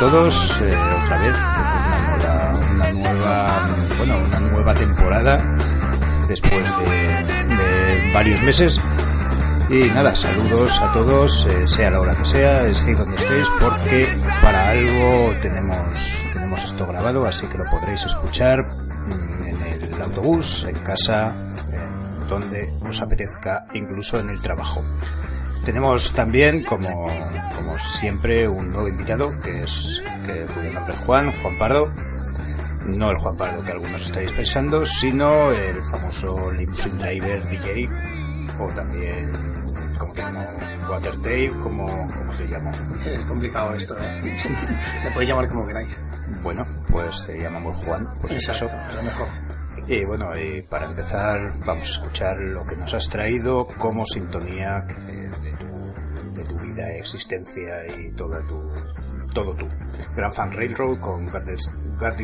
todos, eh, otra vez, una nueva, bueno, una nueva temporada después de, varios meses. Y nada, saludos a todos, eh, sea la hora que sea, estéis donde estéis, porque para algo tenemos, tenemos esto grabado, así que lo podréis escuchar mm, en el autobús, en casa, en donde os apetezca, incluso en el trabajo. Tenemos también, como, como siempre, un nuevo invitado, que es que cuyo nombre es Juan, Juan Pardo. No el Juan Pardo que algunos estáis pensando, sino el famoso limousine driver DJ, o también, como te llamo, Water Dave, como, como te llamo. Sí, es complicado esto, ¿eh? Me podéis llamar como queráis. Bueno, pues te llamamos Juan, por si acaso. Es lo mejor. Y bueno, y para empezar vamos a escuchar lo que nos has traído como sintonía que- de tu, de tu vida, existencia y toda tu, todo tú. Grand Fan Railroad con Got This, Got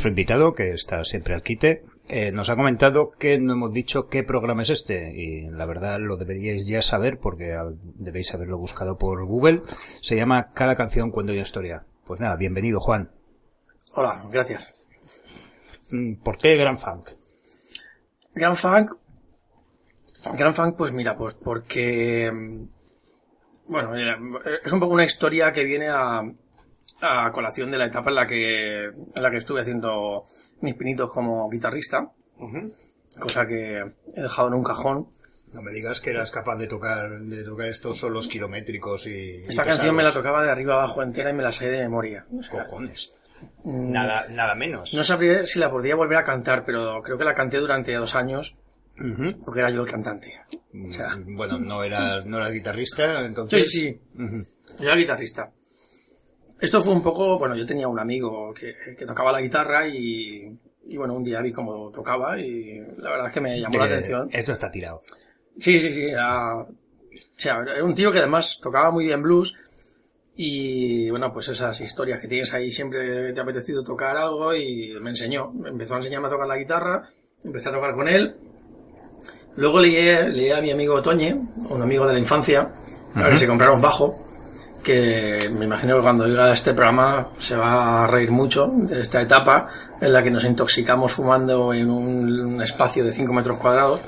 Nuestro invitado, que está siempre al quite, eh, nos ha comentado que no hemos dicho qué programa es este, y la verdad lo deberíais ya saber porque debéis haberlo buscado por Google. Se llama Cada canción cuenta una historia. Pues nada, bienvenido Juan. Hola, gracias. Mm, ¿Por qué Gran Funk? Gran Funk. Gran Funk, pues mira, pues porque. mm, Bueno, es un poco una historia que viene a, a colación de la etapa en la que, en la que estuve haciendo mis pinitos como guitarrista. Cosa que he dejado en un cajón. No me digas que eras capaz de tocar, de tocar estos solos kilométricos y... Esta canción me la tocaba de arriba abajo entera y me la sé de memoria. Cojones. mm, Nada, nada menos. No sabría si la podría volver a cantar, pero creo que la canté durante dos años porque era yo el cantante. O sea, Mm, Bueno, no eras, no eras guitarrista, entonces... sí, sí, yo era guitarrista. Esto fue un poco, bueno, yo tenía un amigo que, que tocaba la guitarra y, y bueno, un día vi cómo tocaba y la verdad es que me llamó la Eh, atención. Esto está tirado. Sí, sí, sí, era, o sea, era un tío que además tocaba muy bien blues y bueno, pues esas historias que tienes ahí siempre te ha apetecido tocar algo y me enseñó, empezó a enseñarme a tocar la guitarra, empecé a tocar con él. Luego leí, leí a mi amigo Toñe, un amigo de la infancia, a ver si compraron un bajo, que me imagino que cuando oiga este programa se va a reír mucho de esta etapa en la que nos intoxicamos fumando en un, espacio de 5 metros cuadrados.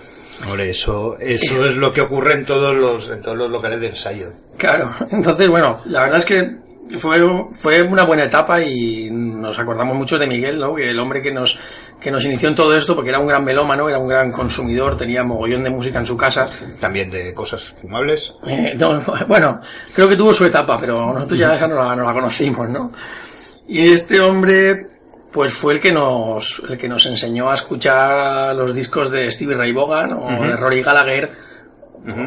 Hombre, eso, eso es lo que ocurre en todos los, en todos los locales de ensayo. Claro, entonces bueno, la verdad es que fue, fue una buena etapa y nos acordamos mucho de Miguel, ¿no? Que el hombre que nos, que nos inició en todo esto, porque era un gran melómano, era un gran consumidor, tenía mogollón de música en su casa. También de cosas fumables. Eh, no, bueno, creo que tuvo su etapa, pero nosotros ya esa no la, no la conocimos, ¿no? Y este hombre, pues fue el que nos, el que nos enseñó a escuchar los discos de Stevie Ray Vaughan o de Rory Gallagher,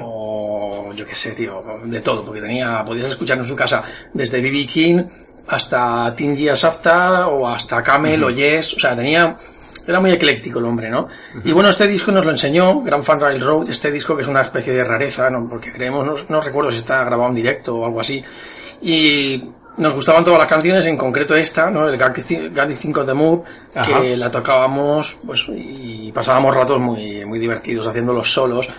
o yo qué sé, tío, de todo, porque tenía, podías escuchar en su casa desde B.B. King hasta Teen Years After o hasta Camel o Yes, o sea, tenía, era muy ecléctico el hombre, ¿no? Y bueno, este disco nos lo enseñó, Grand Fan Railroad, este disco que es una especie de rareza, ¿no? Porque creemos, no, no recuerdo si está grabado en directo o algo así, y nos gustaban todas las canciones, en concreto esta, ¿no? El Gandhi 5 of the Move, Ajá. que la tocábamos, pues, y pasábamos ratos muy, muy divertidos haciendo los solos.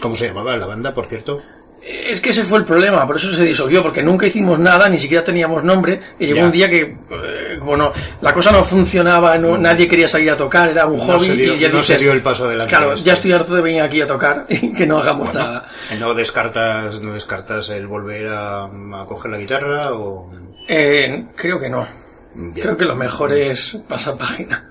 ¿Cómo se llamaba la banda, por cierto? Es que ese fue el problema, por eso se disolvió, porque nunca hicimos nada, ni siquiera teníamos nombre, y llegó Ya. un día que, eh, bueno, la cosa no funcionaba, no, nadie quería salir a tocar, era un No hobby, dio- y ya no se dio el paso adelante Claro, esto. ya estoy harto de venir aquí a tocar y que no hagamos nada. ¿No descartas, no descartas el volver a, a coger la guitarra o...? Eh, creo que no. Bien. Creo que lo mejor es pasar página.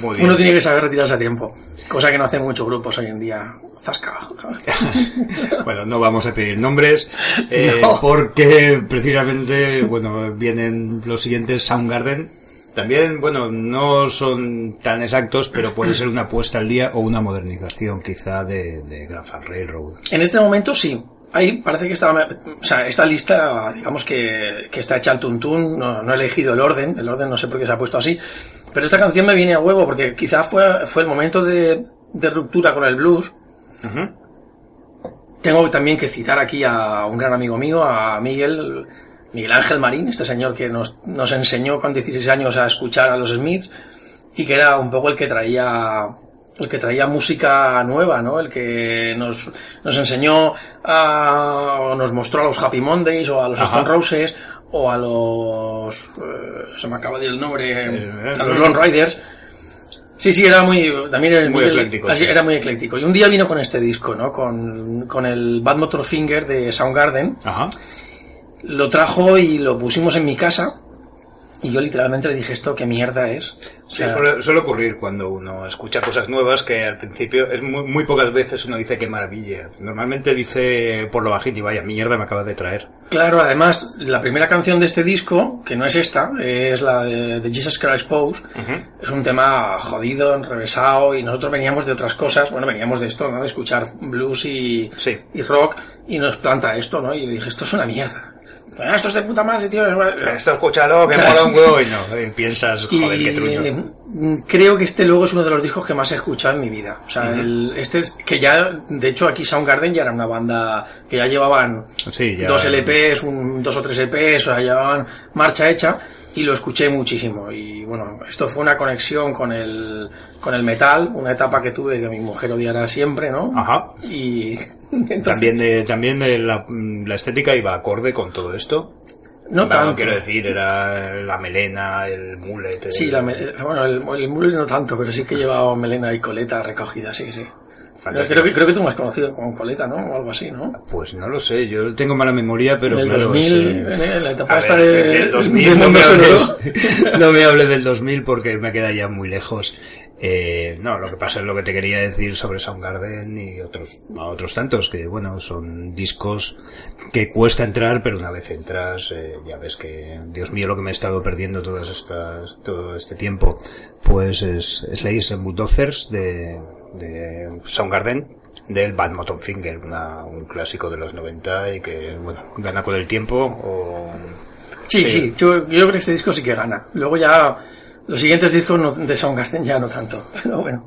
Muy bien. Uno tiene que saber retirarse a tiempo, cosa que no hacen muchos grupos hoy en día. Zasca. Bueno, no vamos a pedir nombres eh, No. porque precisamente, bueno, vienen los siguientes Soundgarden. También, bueno, no son tan exactos, pero puede ser una puesta al día o una modernización quizá de, de Grand Fan Railroad. En este momento sí. Ahí parece que está, o sea, esta lista, digamos que, que está hecha al tuntún, no, no he elegido el orden, el orden no sé por qué se ha puesto así, pero esta canción me viene a huevo porque quizá fue, fue el momento de, de ruptura con el blues. Tengo también que citar aquí a un gran amigo mío, a Miguel, Miguel Ángel Marín, este señor que nos, nos enseñó con 16 años a escuchar a los Smiths y que era un poco el que traía el que traía música nueva, ¿no? El que nos, nos enseñó a, o nos mostró a los Happy Mondays o a los Ajá. Stone Roses o a los eh, se me acaba de ir el nombre Eh, a los Lone Riders Sí, sí, era muy, también era Muy ecléctico, así, sí. era muy ecléctico. Y un día vino con este disco, ¿no? Con, con el Bad Motor Finger de Soundgarden. Ajá. Lo trajo y lo pusimos en mi casa. Y yo literalmente le dije esto, ¿qué mierda es? O Sí, suele, suele ocurrir cuando uno escucha cosas nuevas que al principio es muy, muy pocas veces uno dice qué maravilla. Normalmente dice por lo bajito y vaya mierda me acaba de traer. Claro, además, la primera canción de este disco, que no es esta, es la de, de Jesus Christ Pose, es un tema jodido, enrevesado, y nosotros veníamos de otras cosas, bueno, veníamos de esto, ¿no? De escuchar blues y, Sí. y rock, y nos planta esto, ¿no? Y le dije, esto es una mierda. "Ah, Esto es de puta madre, tío. Esto escúchalo, que mola un huevo y no. y piensas, joder, qué truño. eh, creo que este luego es uno de los discos que más he escuchado en mi vida. O sea, el- este es, que ya, de hecho, aquí Soundgarden ya era una banda que ya llevaban Sí, ya- dos LPs, un, dos o tres EPs, o sea, llevaban marcha hecha y lo escuché muchísimo. Y bueno, esto fue una conexión con el, con el metal, una etapa que tuve que mi mujer odiará siempre, ¿no? Ajá. Y entonces, También, también de la, la estética iba acorde con todo esto. no tanto. quiero decir, era la melena, el mullet. el- Sí, la bueno, el, el mullet no tanto, pero sí que llevaba melena y coleta recogida, sí, sí. Creo que, creo que tú me has conocido con coleta, ¿no? O algo así, ¿no? Pues no lo sé, yo tengo mala memoria, pero en el claro, 2000, ese- en la etapa A esta ver, de, del 2000 de no, me hables, no me hables del 2000 porque me queda ya muy lejos. Eh, no, lo que pasa es lo que te quería decir sobre Soundgarden y otros, otros tantos, que bueno, son discos que cuesta entrar, pero una vez entras, eh, ya ves que, Dios mío, lo que me he estado perdiendo todas estas, todo este tiempo, pues es Slaves and Bulldozers de, de Soundgarden, del Bad Finger, una- un clásico de los 90 y que, bueno, gana con el tiempo o... Sí, sí, yo, yo creo que este disco sí que gana. Luego ya, los siguientes discos no- de Soundgarden ya no tanto, pero bueno.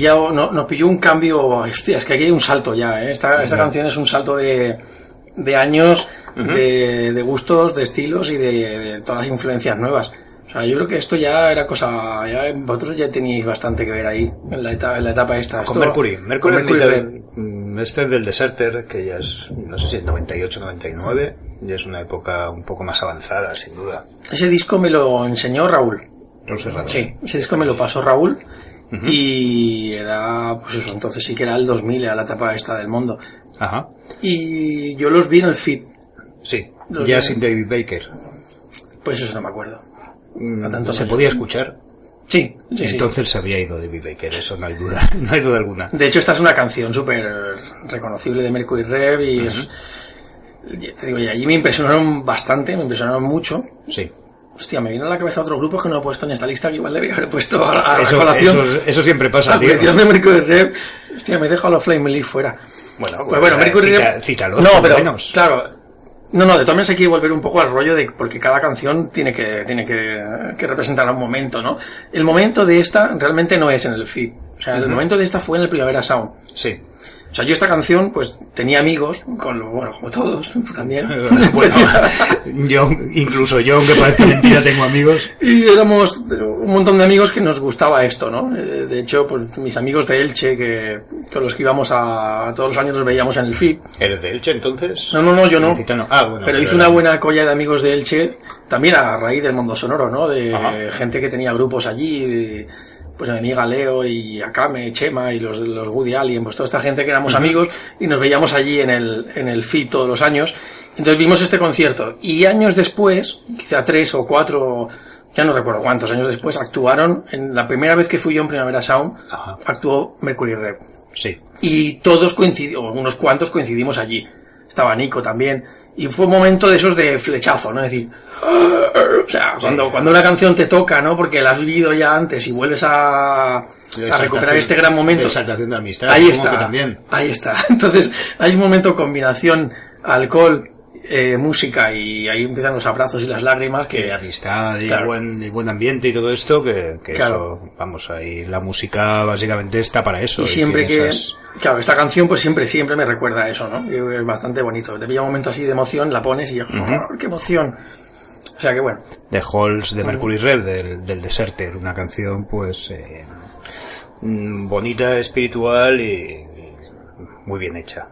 No- nos pilló un cambio, hostia, es que aquí hay un salto ya, ¿eh? esta, esta canción es un salto de, de años, de, de gustos, de estilos y de, de todas las influencias nuevas. O sea, yo creo que esto ya era cosa, ya vosotros ya teníais bastante que ver ahí, en la etapa, en la etapa esta. Con Esto- Mercury. Mercury, con mm, este del Deserter, que ya es, no sé si es 98, 99, ya es una época un poco más avanzada, sin duda. Ese disco me lo enseñó Raúl. Sí, ese disco me lo pasó Raúl y era, pues eso, entonces sí que era el 2000, era la etapa esta del mundo. Ajá. Y yo los vi en el feed, Sí, Los ya sin David Baker. pues eso no me acuerdo. Mm, A tanto se no. podía escuchar. Sí, sí, sí. Entonces se había ido David Baker, eso no hay duda, no hay duda alguna. De hecho, esta es una canción súper reconocible de Mercury Rev y es... Te digo, y allí me impresionaron bastante, me impresionaron mucho. Sí. Hostia, me viene a la cabeza otros grupos que no he puesto en esta lista que igual debería haber puesto a, a la Eso, colación. eso, eso siempre pasa, a tío. de Mercury Rev. Hostia, me he dejado a los Flame Leaf fuera. Bueno, Pues bueno, Mercury cita- Rev- cítalos, No, pero menos. claro. No, no, de todas maneras hay que volver un poco al rollo de porque cada canción tiene que tiene que, que representar un momento, ¿no? El momento de esta realmente no es en el feed. O sea, el momento de esta fue en el Primavera Sound. Sí. O sea, yo esta canción, pues tenía amigos, con lo, bueno, como todos, también. bueno, yo, incluso yo, aunque parezca mentira, tengo amigos. Y éramos un montón de amigos que nos gustaba esto, ¿no? Eh, De hecho, pues mis amigos de Elche, que con los que íbamos a todos los años nos veíamos en el FIP. ¿Eres de Elche entonces? No, no, no, yo no. Ah, bueno. pero hice una buena colla de amigos de Elche, también a raíz del mundo sonoro, ¿no? De Ajá. gente que tenía grupos allí, de, pues mi amiga Leo y Akame, Chema y los, los Woody Allen, pues toda esta gente que éramos amigos y nos veíamos allí en el, en el todos los años. Entonces vimos este concierto y años después, quizá tres o cuatro, ya no recuerdo cuántos años después, actuaron, en la primera vez que fui yo en Primavera Sound, Ajá. actuó Mercury Rev Sí. y todos coincidimos, unos cuantos coincidimos allí. Estaba Nico también. Y fue un momento de esos de flechazo, ¿no? Es decir, o sea, cuando, cuando una canción te toca, ¿no? Porque la has vivido ya antes y vuelves a, a recuperar este gran momento. De exaltación de amistad. Ahí está. también. Ahí está. Entonces, hay un momento combinación alcohol, eh, música y ahí empiezan los abrazos y las lágrimas Que que amistad y Claro. buen, y buen ambiente y todo esto, que, que Claro. eso, vamos, ahí la música básicamente está para eso. Y siempre que, esas- claro, esta canción pues siempre, siempre me recuerda a eso, ¿no? Y es bastante bonito. Te pilla un momento así de emoción, la pones y yo, ¡oh, qué emoción! O sea que bueno, The Halls de Mercury Rev del, del Deserter, una canción pues eh, mm, bonita, espiritual y, y muy bien hecha.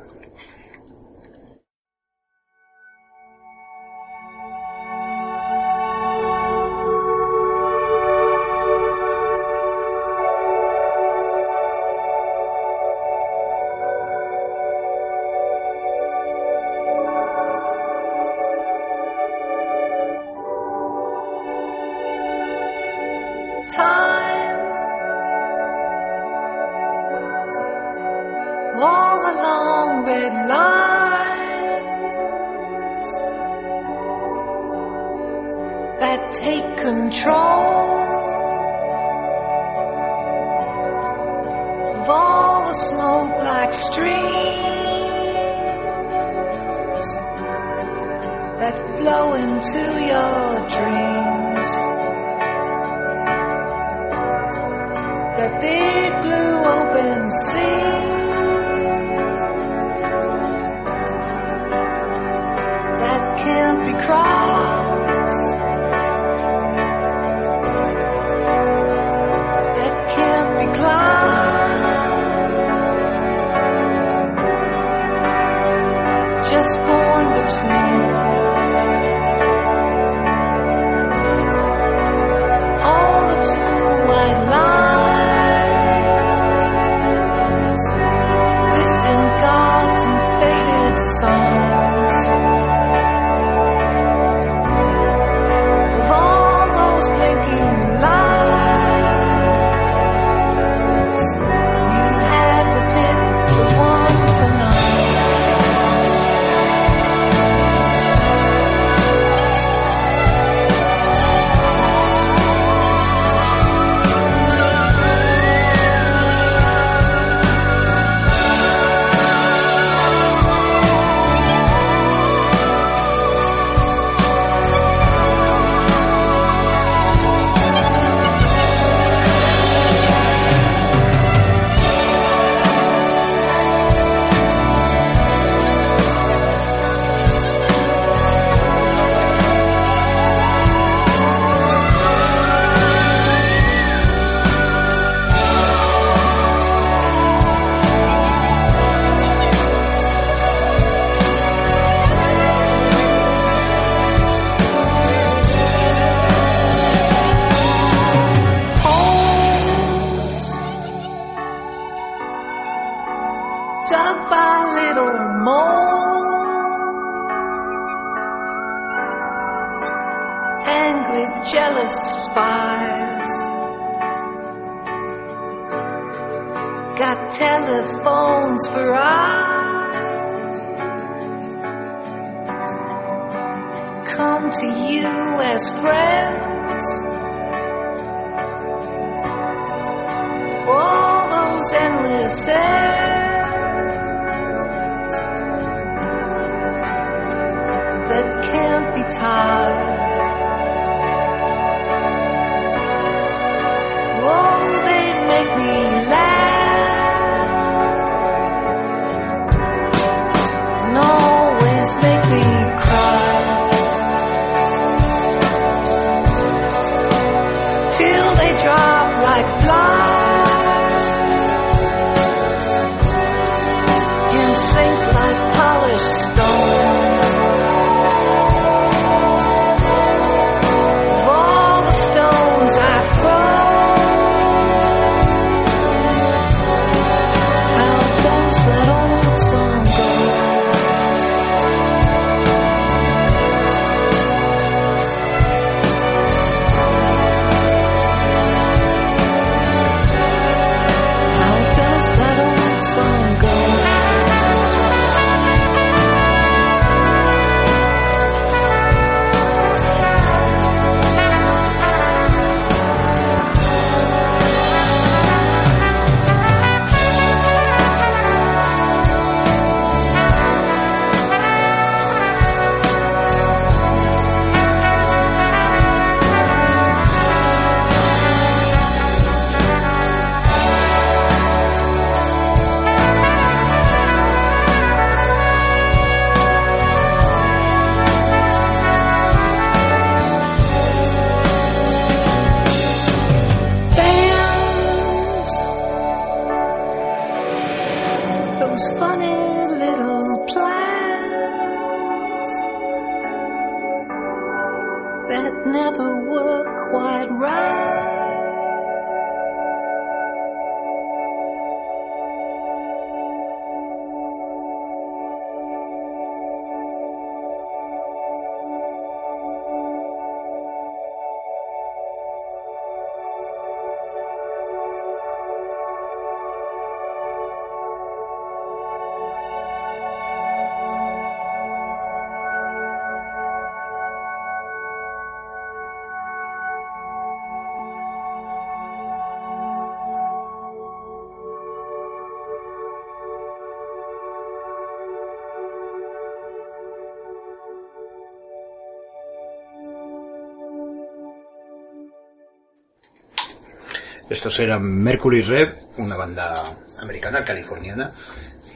Estos eran Mercury Rev, una banda americana, californiana,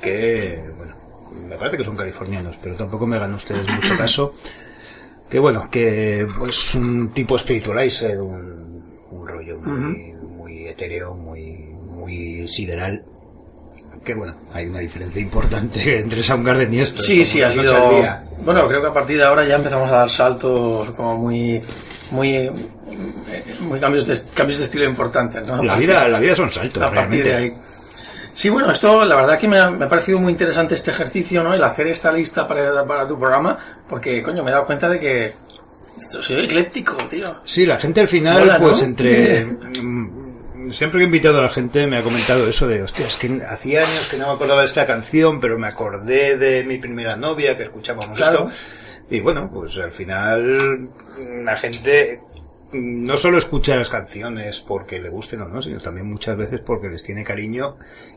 que, bueno, me parece que son californianos, pero tampoco me hagan ustedes mucho caso. Que bueno, que pues un tipo spiritualizer, un, un rollo muy, muy etéreo, muy, muy sideral. Que bueno, hay una diferencia importante entre Soundgarden y esto. Sí, sí, ha sido. día. Bueno, creo que a partir de ahora ya empezamos a dar saltos como muy. muy. Muy cambios de, cambios de estilo importantes, La vida, la vida son saltos, a partir realmente. de ahí. Sí, bueno, esto la verdad que me ha, me ha parecido muy interesante este ejercicio, ¿no? El hacer esta lista para, para tu programa, porque, coño, me he dado cuenta de que esto, soy ecléptico, tío. Sí, la gente al final, Mola, ¿no? pues entre... mm, Siempre que he invitado a la gente me ha comentado eso de, hostia, es que hacía años que no me acordaba de esta canción, pero me acordé de mi primera novia que escuchábamos Claro. esto. Y bueno, pues al final la gente no solo escucha las canciones porque le gusten o no, sino también muchas veces porque les tiene cariño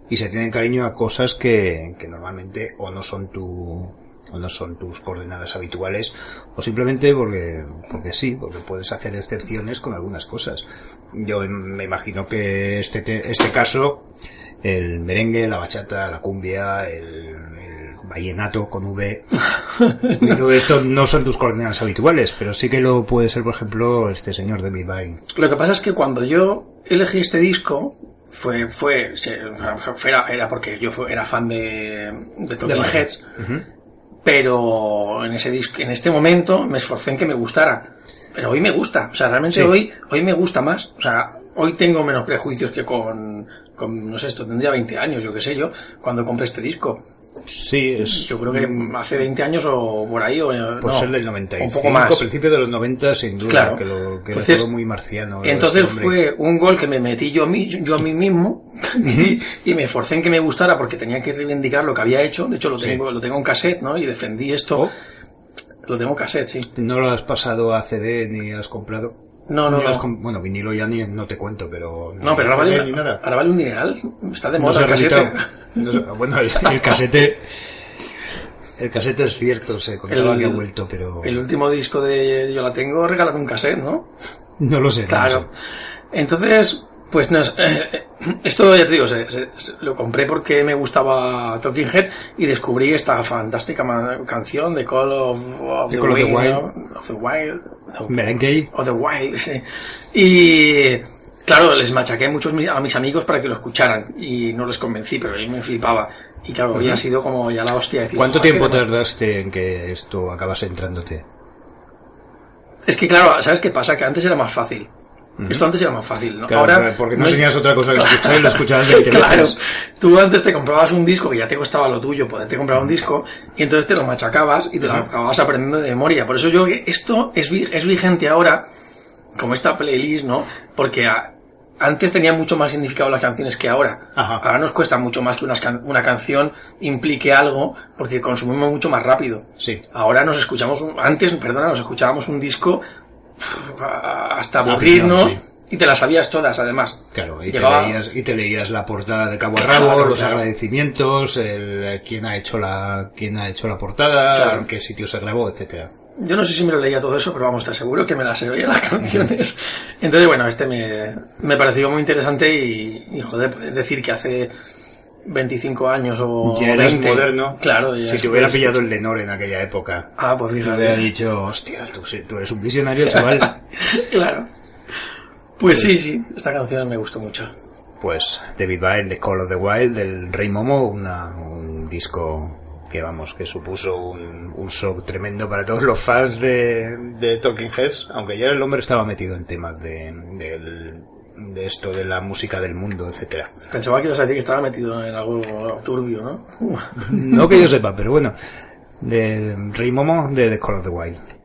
y se tienen cariño a cosas que, que normalmente o no son tu o no son tus coordenadas habituales o simplemente porque porque sí, porque puedes hacer excepciones con algunas cosas. Yo me imagino que este te- este caso el merengue, la bachata, la cumbia, el vallenato con V y todo esto no son tus coordenadas habituales, pero sí que lo puede ser, por ejemplo, este señor de Bine. Lo que pasa es que cuando yo elegí este disco, fue, fue, era, era porque yo era fan de, de Talking. Heads, pero en ese disco, en este momento me esforcé en que me gustara. Pero hoy me gusta, o sea, realmente Sí. hoy, hoy me gusta más. O sea, hoy tengo menos prejuicios que con, con, no sé, esto tendría 20 años, yo qué sé yo, cuando compré este disco. Sí, es... Yo creo que hace 20 años o por ahí, o Por no, ser del 95, un poco más. principio de los 90 sin duda, Claro. que, lo, que Entonces- era todo muy marciano. Entonces este fue un gol que me metí yo a mí, yo a mí mismo y, y me esforcé en que me gustara porque tenía que reivindicar lo que había hecho. De hecho, lo Sí. tengo, lo tengo en cassette, ¿no? Y defendí esto. Oh. Lo tengo en cassette, sí. ¿No lo has pasado a CD ni has comprado? No, no, Bueno, vinilo ya ni no te cuento, pero... No, pero ahora vale, ni nada. ahora vale un dineral. Está de moda el. No se- bueno, el, el casete... El casete es cierto, se contaba El- que ha vuelto, pero... El último disco de Yo la tengo, regalaron un cassette, ¿no? No lo sé. Claro. sé. Entonces, pues no eh, esto ya te digo, se- se- se- lo compré porque me gustaba Talking Head y descubrí esta fantástica canción de Call of, of The Call of the Wild. ¿no? Of the Wild. no, Merengue. of the Wild, sí. Y claro, les machaqué muchos a mis amigos para que lo escucharan y no les convencí, pero a mí me flipaba. Y claro, había sido como ya la hostia decir, ¿Cuánto "Joder, tiempo tardaste en que esto acabase entrándote? Es que claro, ¿sabes qué pasa? Que antes era más fácil. Esto antes era más fácil, ¿no? Claro, Ahora claro, porque no, tenías otra cosa que escuchar y lo escuchabas 20 Claro, tú antes te comprabas un disco que ya te costaba lo tuyo, poderte comprar un disco, y entonces te lo machacabas y te lo acababas aprendiendo de memoria. Por eso yo creo que esto es, vi- es vigente ahora, como esta playlist, ¿no? Porque a- antes tenía mucho más significado las canciones que ahora. Ajá. Ahora nos cuesta mucho más que can- una canción implique algo, porque consumimos mucho más rápido. Sí. Ahora nos escuchamos un, antes, perdona, nos escuchábamos un disco hasta Ah, aburrirnos sí. y te las sabías todas, además. Claro, y, Llegaba- te leías, y te leías la portada de Cabo a Claro, Rabo, los claro. agradecimientos, el, eh, quién ha hecho la quién ha hecho la portada, Claro. en qué sitio se grabó, etcétera. Yo no sé si me lo leía todo eso, pero vamos, te aseguro que me las oía las canciones. Entonces, bueno, este me, me pareció muy interesante y, y, joder, poder decir que hace 25 años o ya eras 20. moderno. Claro, ya si te hubiera pillado el Lenore en aquella época, Ah, pues te fíjate. hubiera dicho, hostia, tú, tú eres un visionario, chaval. claro. Pues sí, sí, esta canción me gustó mucho. pues David Byrne, The Call of the Wild, del Rey Momo, una, un disco que vamos, que supuso un, un shock tremendo para todos los fans de, de Talking Heads, aunque ya el hombre estaba metido en temas de, del- de esto, de la música del mundo, etcétera. Pensaba que ibas a decir que estaba metido en algo turbio, ¿no? No que yo sepa, pero bueno, de Rey Momo, de The Call of the Wild.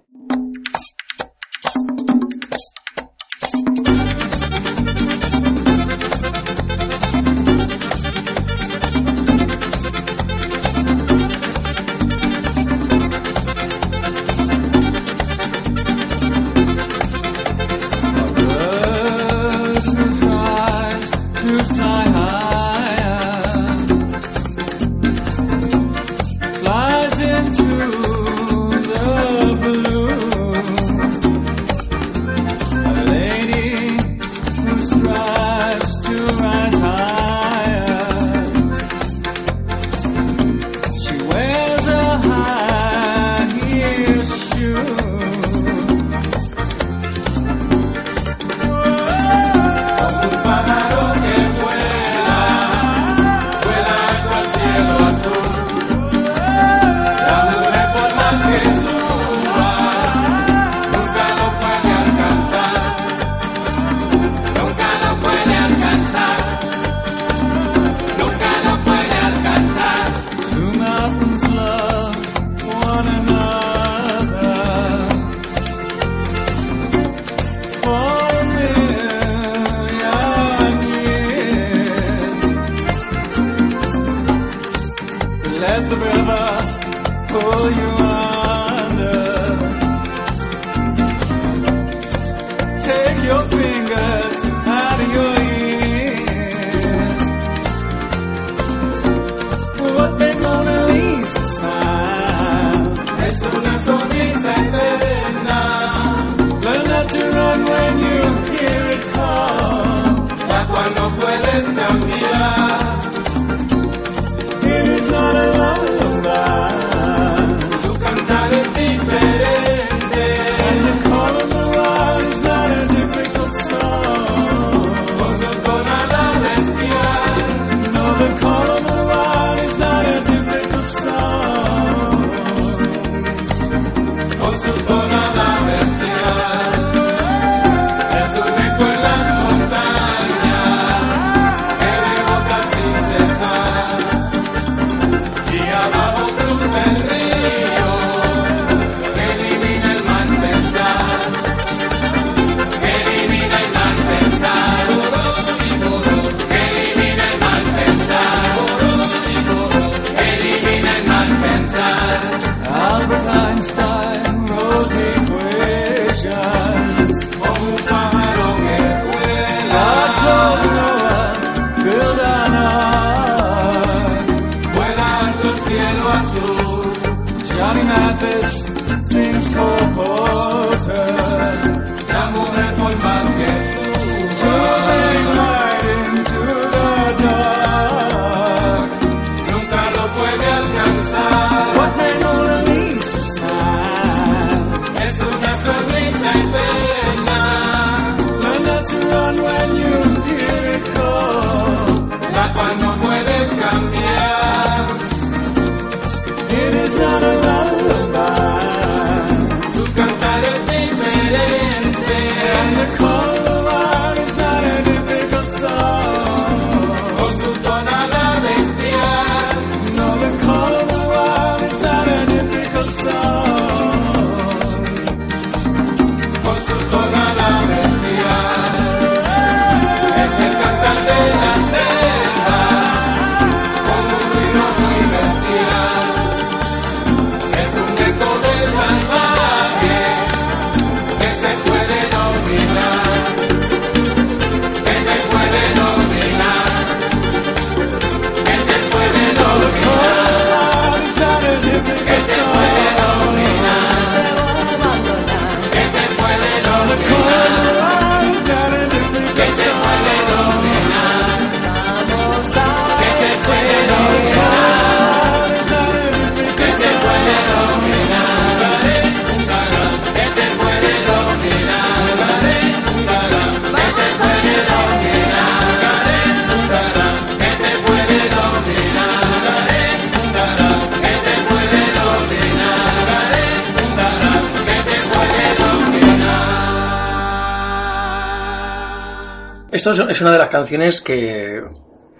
Esto es, una de las canciones que,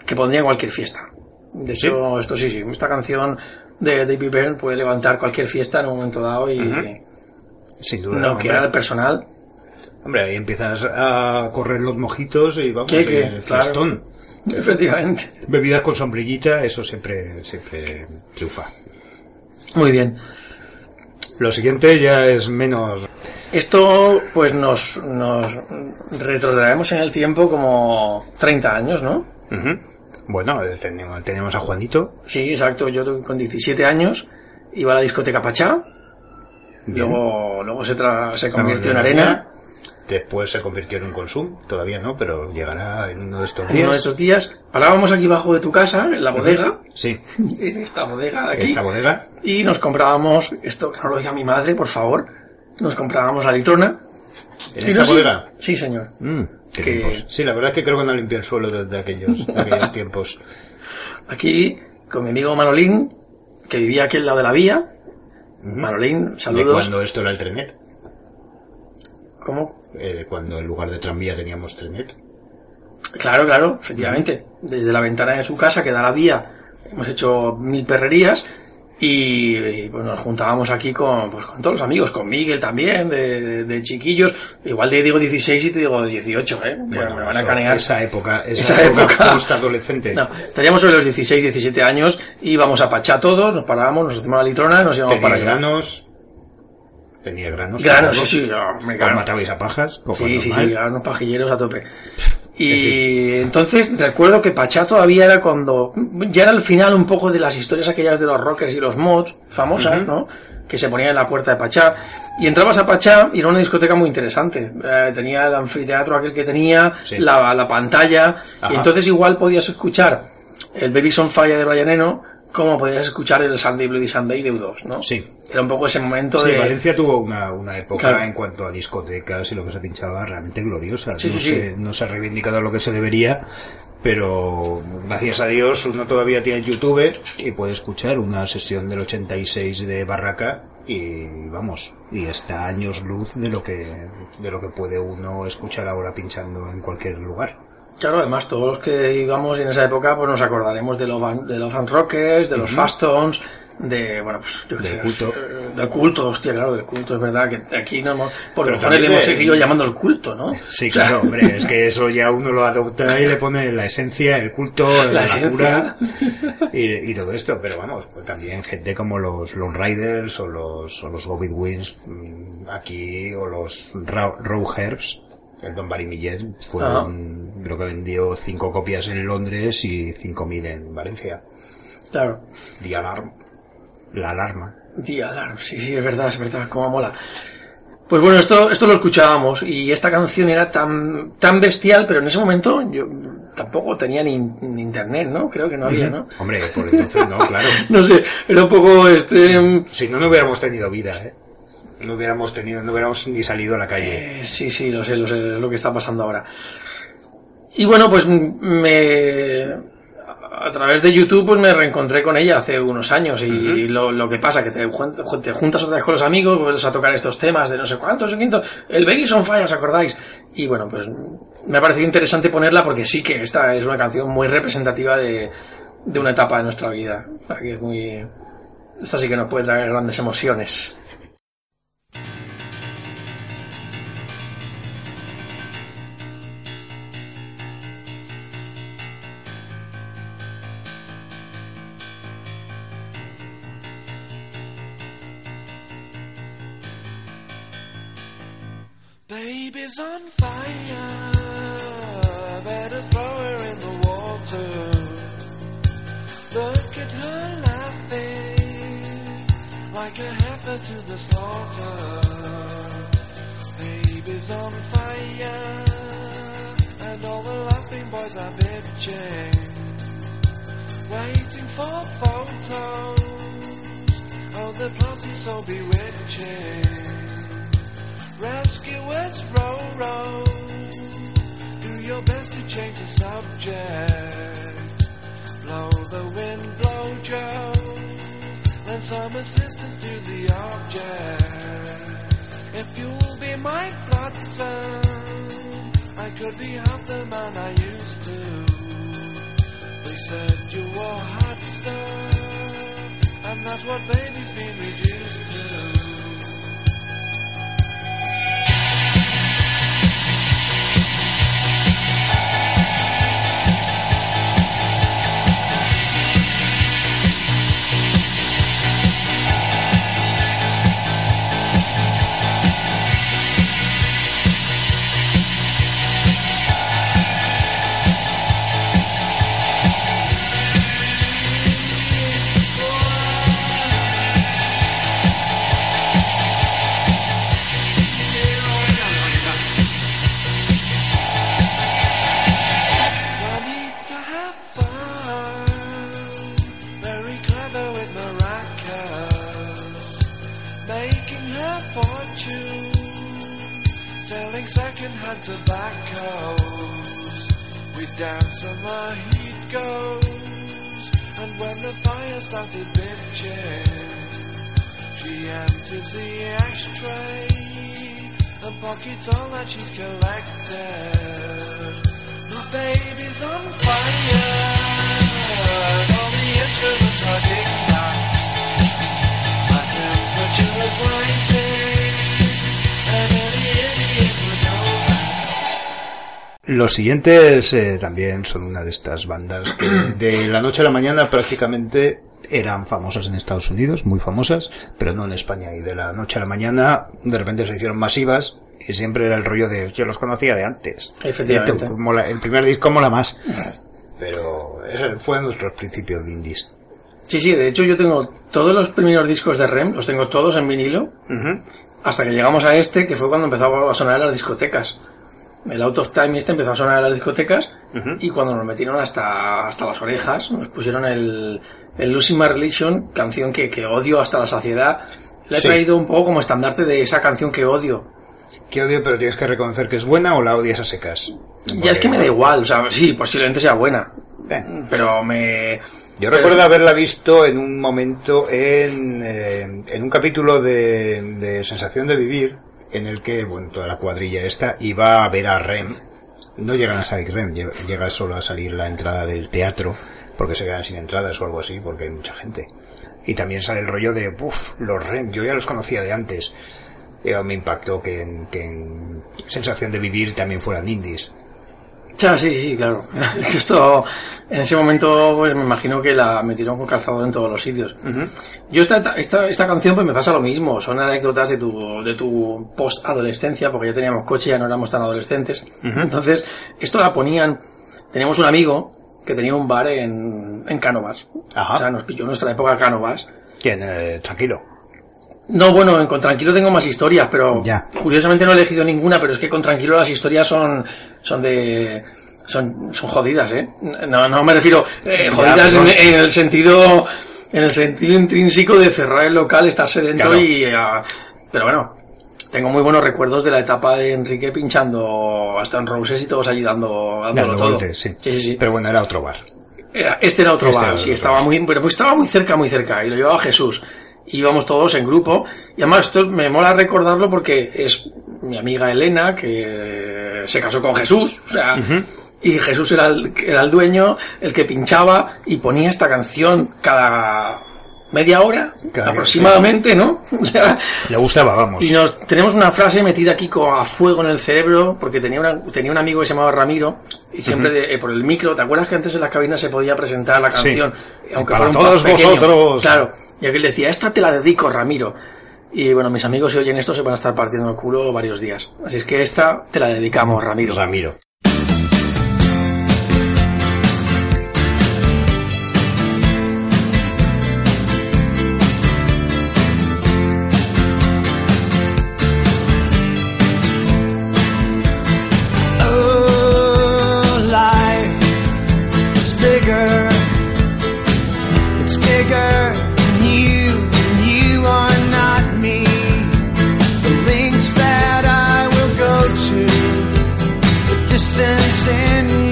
que pondría en cualquier fiesta. De hecho, esto sí, sí. Esta canción de David Byrne puede levantar cualquier fiesta en un momento dado y Sin duda. no hombre. quedar al personal. Hombre, ahí empiezas a correr los mojitos y vamos, ¿Qué, qué? Claro. fiestón. Efectivamente. Bebidas con sombrillita, eso siempre, siempre triunfa. Muy bien. Lo siguiente ya es menos... Esto, pues nos, nos retrotraemos en el tiempo como 30 años, ¿no? Ujú. Bueno, eh, tenemos, tenemos a Juanito. Sí, exacto. Yo con 17 años iba a la discoteca Pachá. Bien. Luego, luego se, tra- se convirtió en arena. Después se convirtió en un consum. Todavía no, pero llegará en uno de estos En días. uno de estos días parábamos aquí bajo de tu casa, en la bodega, Sí, en esta bodega de aquí, esta bodega. y nos comprábamos, esto que no lo diga mi madre, por favor, nos comprábamos la litrona. ¿En esta bodega? Sí, señor. Mm, qué Que-. Sí, la verdad es que creo que no limpié el suelo desde aquellos, de aquellos tiempos. Aquí, con mi amigo Manolín, que vivía aquí al lado de la vía. Manolín, De saludos. cuando esto era el trenet. ¿Cómo? Eh, de cuando en lugar de tranvía teníamos trenet. Claro, claro, efectivamente. Desde la ventana de su casa, que da la vía, hemos hecho mil perrerías y, y, pues nos juntábamos aquí con, pues, con todos los amigos, con Miguel también, de, de- de chiquillos. Igual te digo 16 y te digo 18, ¿eh? me van a canear. Esa época, esa, Esa época, época. post-adolescente. No, estaríamos sobre los 16, 17 años, íbamos a Pachá todos, nos parábamos, nos hacíamos la litrona nos íbamos para allá. granos. Tenía granos. Granos, sí, sí, no, me matabais a pajas. Sí, sí, normal. sí, a unos pajilleros a tope. Y entonces recuerdo que Pachá todavía era cuando, ya era el final un poco de las historias aquellas de los rockers y los mods famosas, ¿no? Que se ponían en la puerta de Pachá. Y entrabas a Pachá y era una discoteca muy interesante. Eh, tenía el anfiteatro aquel que tenía, Sí. la, la pantalla, Ajá. y entonces igual podías escuchar el Baby on Fire de Brian Eno, como podías escuchar el Sunday Bloody Sunday de U2, ¿no? Sí. Era un poco ese momento Sí, de... Valencia tuvo una, una época Claro. en cuanto a discotecas y lo que se pinchaba realmente gloriosa. Sí, no, sí, se, sí. no se ha reivindicado lo que se debería, pero gracias a Dios uno todavía tiene YouTube y puede escuchar una sesión del 86 de Barraca y vamos, y está años luz de lo que de lo que puede uno escuchar ahora pinchando en cualquier lugar. Claro, además todos los que íbamos en esa época pues nos acordaremos de los, Van- de los Van Rockers, de los Fastones, de, bueno, pues yo qué Del sé, culto. eh, del culto, hostia, claro, del culto, es verdad que aquí no hemos, por lo le hemos seguido llamando el culto, ¿no? Sí, O sea, claro, hombre, es que eso ya uno lo adopta y le pone la esencia, el culto, la, La cura y, y todo esto. Pero vamos, pues también gente como los, los Riders o los, o los Wins mm, aquí o los Ra- Raw Herbs. El Don Barry Millet fueron, creo que vendió cinco copias en Londres y cinco mil en Valencia. Claro. The Alarm. La alarma. The Alarm, sí, sí, es verdad, es verdad, cómo mola. Pues bueno, esto, esto lo escuchábamos y esta canción era tan, tan bestial, pero en ese momento yo tampoco tenía ni, ni internet, ¿no? Creo que no había, ¿no? Hombre, por entonces no, claro. No sé, era un poco este... Si no, no hubiéramos tenido vida, ¿eh? No hubiéramos tenido, no hubiéramos ni salido a la calle. Eh, sí, sí, lo sé, lo sé, es lo que está pasando ahora. Y bueno, pues me... A través de YouTube pues me reencontré con ella hace unos años y lo, lo que pasa que te, te juntas otra vez con los amigos, vuelves a tocar estos temas de no sé cuántos, quinto, el Vegas on Fire, ¿os acordáis? Y bueno, pues me ha parecido interesante ponerla porque sí que esta es una canción muy representativa de, de una etapa de nuestra vida. O sea, que es muy... Esta sí que nos puede traer grandes emociones. On fire. Better throw her in the water. Look at her laughing like a heifer to the slaughter. Baby's on fire. And all the laughing boys are bitching. Waiting for photos. Oh, the plot is so bewitching. Rescuers row row. Do your best to change the subject. Blow the wind, blow Joe. Lend some assistance to the object. If you'll be my son, I could be half the man I used to. They said you were hot stuff, and that's what baby's been reduced to. Los siguientes eh, también son una de estas bandas que de la noche a la mañana prácticamente eran famosas en Estados Unidos, muy famosas, pero no en España. Y de la noche a la mañana de repente se hicieron masivas y siempre era el rollo de yo los conocía de antes. Efectivamente. Este mola- el primer disco mola más. Pero ese fue nuestros principios de indies. Sí, sí, de hecho yo tengo todos los primeros discos de REM, los tengo todos en vinilo, hasta que llegamos a este, que fue cuando empezó a sonar en las discotecas. El Out of Time este empezó a sonar en las discotecas y cuando nos metieron hasta, hasta las orejas, nos pusieron el, el Losing My Religion, canción que, que odio hasta la saciedad. La he Sí. traído un poco como estandarte de esa canción que odio. Que odio, pero tienes que reconocer que es buena o la odias a secas. Ya es que me da igual, o sea, sí, posiblemente sea buena, Eh. pero me... Yo Pero recuerdo haberla visto en un momento en, eh, en un capítulo de, de Sensación de Vivir, en el que, bueno, toda la cuadrilla esta iba a ver a Rem. No llegan a salir Rem, lle- llega solo a salir la entrada del teatro, porque se quedan sin entradas o algo así, porque hay mucha gente. Y también sale el rollo de, uff, los Rem, yo ya los conocía de antes. Me impactó que en, que en Sensación de Vivir también fueran indies. Ya, sí, sí, claro. Esto, en ese momento, pues me imagino que la metieron con calzador en todos los sitios. Yo esta, esta, esta canción pues me pasa lo mismo, son anécdotas de tu, de tu post-adolescencia, porque ya teníamos coche, ya no éramos tan adolescentes. Entonces, esto la ponían, teníamos un amigo que tenía un bar en, en Cánovas. Ajá. O sea, nos pilló nuestra época Cánovas. ¿Quién? Eh, tranquilo. No, bueno, en Con Tranquilo tengo más historias, pero Ya. curiosamente no he elegido ninguna, pero es que con Tranquilo las historias son, son de, son, son jodidas, ¿eh? No, no me refiero, eh, jodidas en, pero- en el sentido, en el sentido intrínseco de cerrar el local, estarse dentro Claro. y, ah, pero bueno, tengo muy buenos recuerdos de la etapa de Enrique pinchando hasta en Roses y todos allí dando, dándolo todo. vueltas, sí. sí, sí, sí. Pero bueno, era otro bar. Era- este era otro Este bar, era sí, otro estaba bar. muy, pero pues estaba muy cerca, muy cerca, y lo llevaba Jesús. Íbamos todos en grupo, y además esto me mola recordarlo porque es mi amiga Elena, que se casó con Jesús, o sea, y Jesús era el, era el dueño, el que pinchaba, y ponía esta canción cada media hora, aproximadamente, ¿no? O sea, Le gustaba, vamos. y nos tenemos una frase metida aquí a fuego en el cerebro, porque tenía, una, tenía un amigo que se llamaba Ramiro, y siempre de- eh, por el micro, ¿te acuerdas que antes en las cabinas se podía presentar la Sí. canción? Aunque Para fuera un todos pequeño. vosotros. Claro, y aquel decía, esta te la dedico, Ramiro. Y bueno, mis amigos si oyen esto se van a estar partiendo el culo varios días. Así es que esta te la dedicamos, Ramiro. Ramiro. Bigger than you, and you are not me. The links that I will go to, the distance in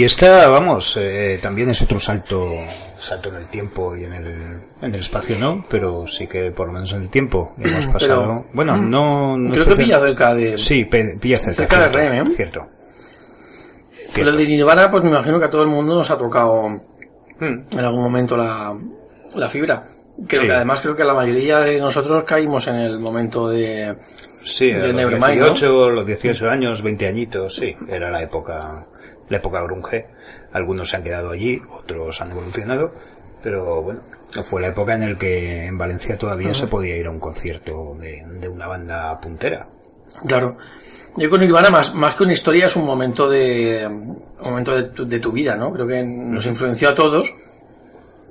Y esta, vamos, eh, también es otro salto, salto en el tiempo y en el, en el espacio, ¿no? Pero sí que por lo menos en el tiempo hemos pasado. bueno, no, no Creo que pilla cerca de... Sí, pilla cerca. Cerca de cierto, Rem, ¿eh? Cierto. Pero el de Nirvana, pues me imagino que a todo el mundo nos ha tocado Hmm. en algún momento la, la fibra. Creo Sí. que además creo que la mayoría de nosotros caímos en el momento de... Sí, de los Nevermind, 18, los 18 años, 20 añitos, sí, era la época, la época grunge. Algunos se han quedado allí, otros han evolucionado, pero bueno, fue la época en la que en Valencia todavía se podía ir a un concierto de, de una banda puntera. Claro. Yo con Nirvana, más, más que una historia, es un momento de un momento de tu, de tu vida, ¿no? Creo que nos influenció a todos,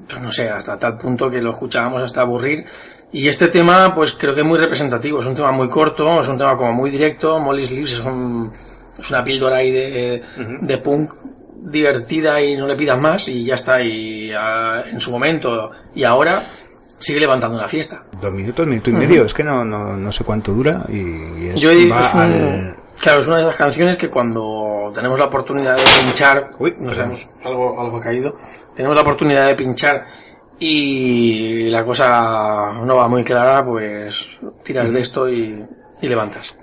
pues no sé, hasta tal punto que lo escuchábamos hasta aburrir. Y este tema, pues creo que es muy representativo. Es un tema muy corto, es un tema como muy directo. Molly Sleeves es, un, es una píldora ahí de, de punk divertida y no le pidas más y ya está. Y ah, en su momento y ahora sigue levantando la fiesta. Dos minutos, minuto y medio, es que no, no, no sé cuánto dura y, es, Yo va es un- al- Claro, es una de esas canciones que cuando tenemos la oportunidad de pinchar, Uy, no sabemos, algo, algo ha caído, tenemos la oportunidad de pinchar y la cosa no va muy clara, pues tiras de esto y, y levantas.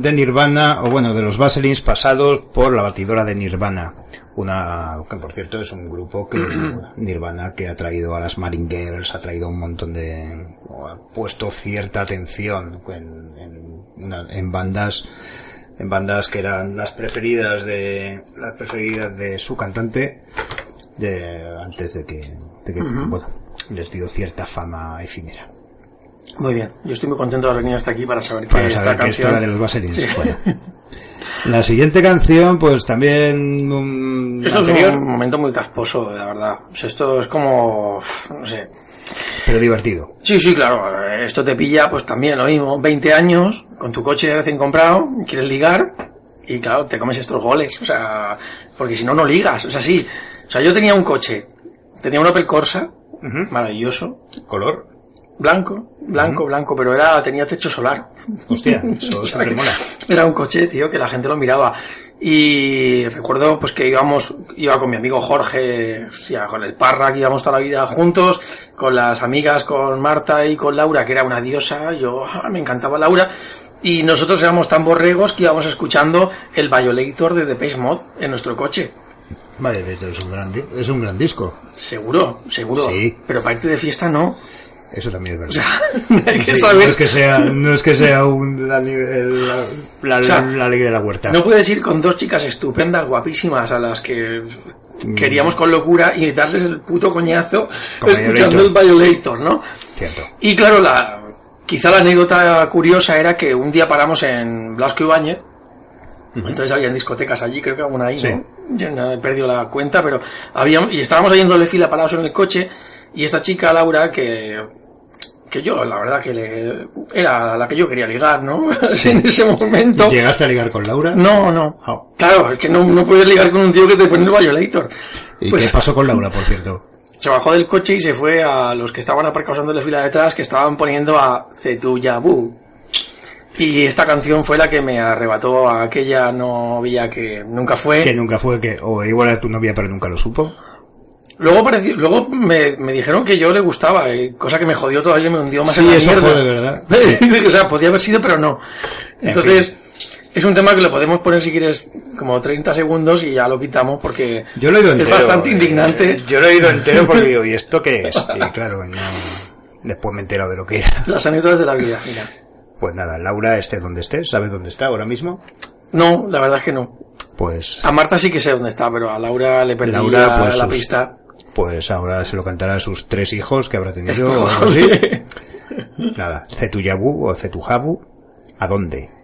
De Nirvana, o bueno, de los Vaselines pasados por la batidora de Nirvana. Una, que por cierto es un grupo que, Nirvana, que ha traído a las Marine Girls, ha traído un montón de, o ha puesto cierta atención en, en, una- en bandas, en bandas que eran las preferidas de, las preferidas de su cantante, de, antes de que, de que, bueno, les dio cierta fama efímera. Muy bien, yo estoy muy contento de haber venido hasta aquí para saber que Para esta saber que esto canción... era de los Vaselines. Sí. Bueno. La siguiente canción, pues también un Esto es un momento muy casposo, la verdad. O sea, esto es como, no sé, pero divertido. Sí, sí, claro. Esto te pilla, pues también lo mismo. 20 años, con tu coche recién comprado, quieres ligar, y claro, te comes estos goles. O sea, porque si no, no ligas. O sea, sí. O sea, yo tenía un coche, tenía un Opel Corsa, maravilloso, Color. blanco, blanco, blanco, pero era, tenía techo solar. Hostia, eso mola. Era un coche, tío, que la gente lo miraba. Y recuerdo pues que íbamos, iba con mi amigo Jorge, hostia, con el Parra, que íbamos toda la vida juntos, con las amigas, con Marta y con Laura, que era una diosa, yo ah, me encantaba Laura. Y nosotros éramos tan borregos que íbamos escuchando el Violator de Depeche Mode en nuestro coche. Vale, es un gran, es un gran disco. Seguro, seguro. Sí. Pero para irte de fiesta no. Eso también es O verdad. sea, hay que Sí, saber. No es que sea, no es que sea un, la, la, la, O sea, la ley de la huerta. No puedes ir con dos chicas estupendas, guapísimas, a las que Mm. queríamos con locura y darles el puto coñazo escuchando Violator. el Violator, ¿no? Cierto. Y claro, la, quizá la anécdota curiosa era que un día paramos en Blasco Ibáñez, entonces habían discotecas allí, creo que alguna ahí, Sí. ¿no? Ya no he perdido la cuenta, pero había, y estábamos ahí en doble fila parados en el coche, y esta chica, Laura, que, que yo, la verdad que le, era la que yo quería ligar, ¿no? en ese momento. ¿Llegaste a ligar con Laura? No, no. Ah. Claro, es que no, no puedes ligar con un tío que te pone el Violator. ¿Y Pues qué pasó con Laura, por cierto? se bajó del coche y se fue a los que estaban aparcados en la fila de atrás que estaban poniendo a Cetuyabu. Y esta canción fue la que me arrebató a aquella novia que nunca fue. Que nunca fue que, o igual era tu novia pero nunca lo supo. Luego pareció, luego me, me dijeron que yo le gustaba, y cosa que me jodió todavía y me hundió más Sí, en la eso mierda. jode, ¿verdad? o sea, podía haber sido, pero no. En Entonces, es un tema que lo podemos poner si quieres como 30 segundos y ya lo quitamos porque Yo lo he oído es entero. bastante eh, indignante. Yo lo he oído entero porque digo, ¿y esto qué es? Y claro, no, después me he enterado de lo que era. Las anécdotas de la vida, mira. Pues nada, Laura, esté donde esté, ¿sabes dónde está ahora mismo? No, la verdad es que no. Pues, A Marta sí que sé dónde está, pero a Laura le perdí Laura, la, pues, la sus- pista. Pues ahora se lo cantará a sus tres hijos que habrá tenido. o algo así. probable. Nada, Cetuyabu o Cetujabu, ¿a dónde?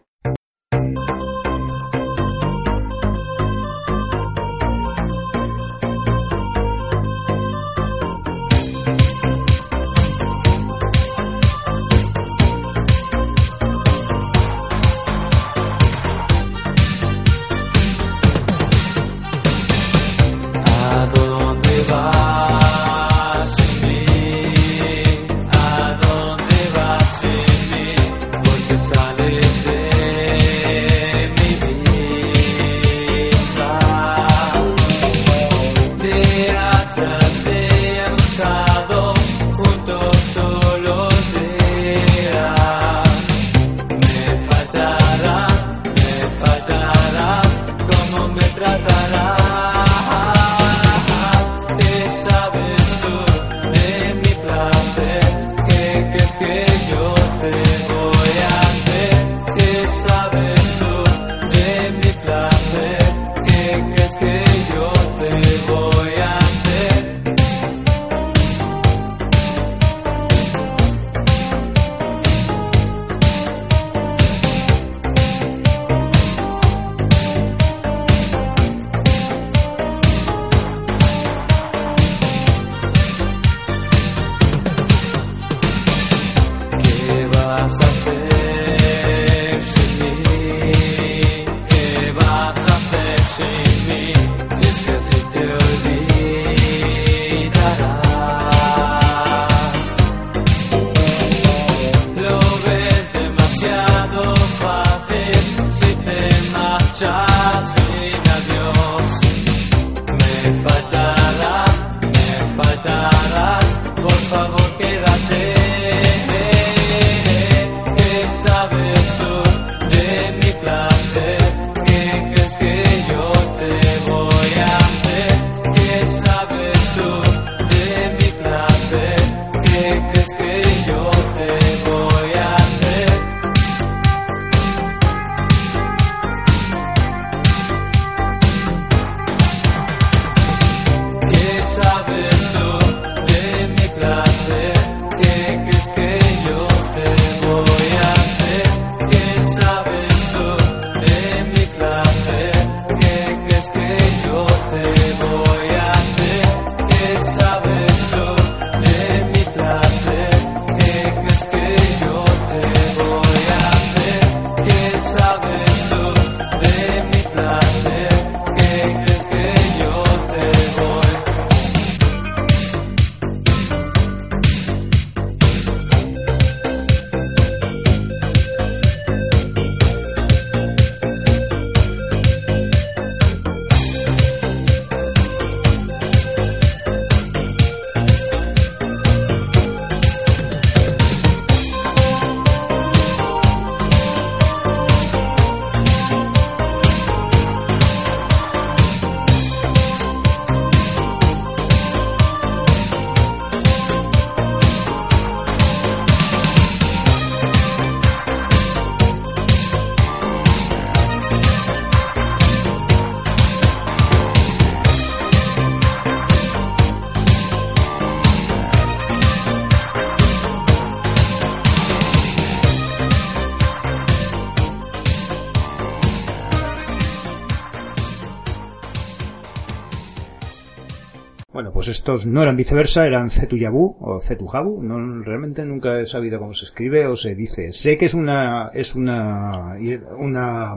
Estos no eran viceversa, eran Zetuyabu o Zetujabu. No, realmente nunca he sabido cómo se escribe o se dice. Sé que es una, es una, una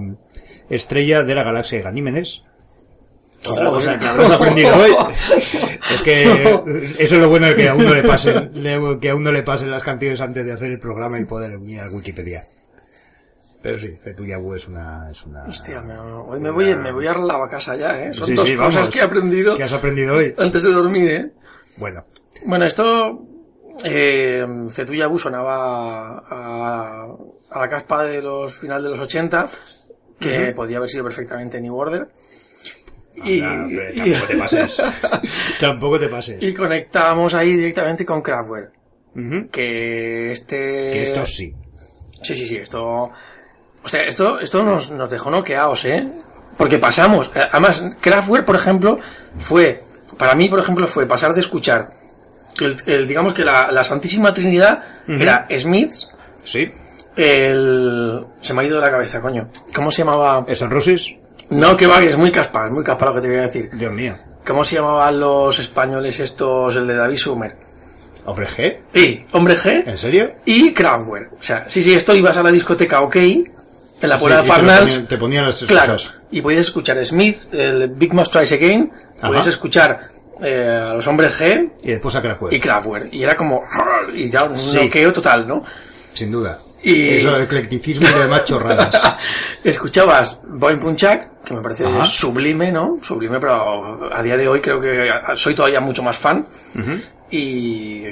estrella de la galaxia de Ganímedes. Otra cosa que habrás aprendido hoy. Es que eso es lo bueno de que a uno le pasen, que a uno le pasen las canciones antes de hacer el programa y poder unir a Wikipedia. Pero sí, Zetuyabu es una, es una. Hostia, me, hoy me voy, me voy a la casa ya, ¿eh? Son Sí, dos sí, cosas vamos. que he aprendido ¿Qué has aprendido hoy? antes de dormir, ¿eh? Bueno, Bueno, esto... Eh, Cetuyabu sonaba a, a la caspa de los final de los 80, que podía haber sido perfectamente New Order. Y, anda, tampoco te pases. tampoco te pases. y conectábamos ahí directamente con Kraftwerk. Que este... Que esto sí. Sí, sí, sí, esto... O sea, esto, esto nos, nos dejó noqueados, ¿eh? Porque pasamos... eh, Además, Kraftwerk, por ejemplo, fue... Para mí, por ejemplo, fue pasar de escuchar... El, el- digamos que la, la Santísima Trinidad era Smiths, Sí. el... Se me ha ido de la cabeza, coño. ¿Cómo se llamaba? ¿Es Roses? No, que va, que es muy caspa, es muy caspa lo que te voy a decir. Dios mío. ¿Cómo se llamaban los españoles estos, el de David Sumer? ¿Hombre G? Y, Hombre G, ¿En serio? y Kraftwerk. O sea, sí, sí, esto ibas a la discoteca OK, en la puerta Sí, de te Farnals, ponían- Te ponían las tres claro, y podías escuchar Smith, el Big Mouth Tries Again, podías Ajá. escuchar eh, a los Hombres G Y después a Kraftwerk. y Kraftwerk, y era como, y ya un Sí. noqueo total, ¿no? Sin duda. Y- Eso, el eclecticismo y demás chorradas. Escuchabas Boing Punchak, que me parece Ajá. sublime, ¿no? Sublime, pero a día de hoy creo que soy todavía mucho más fan. Y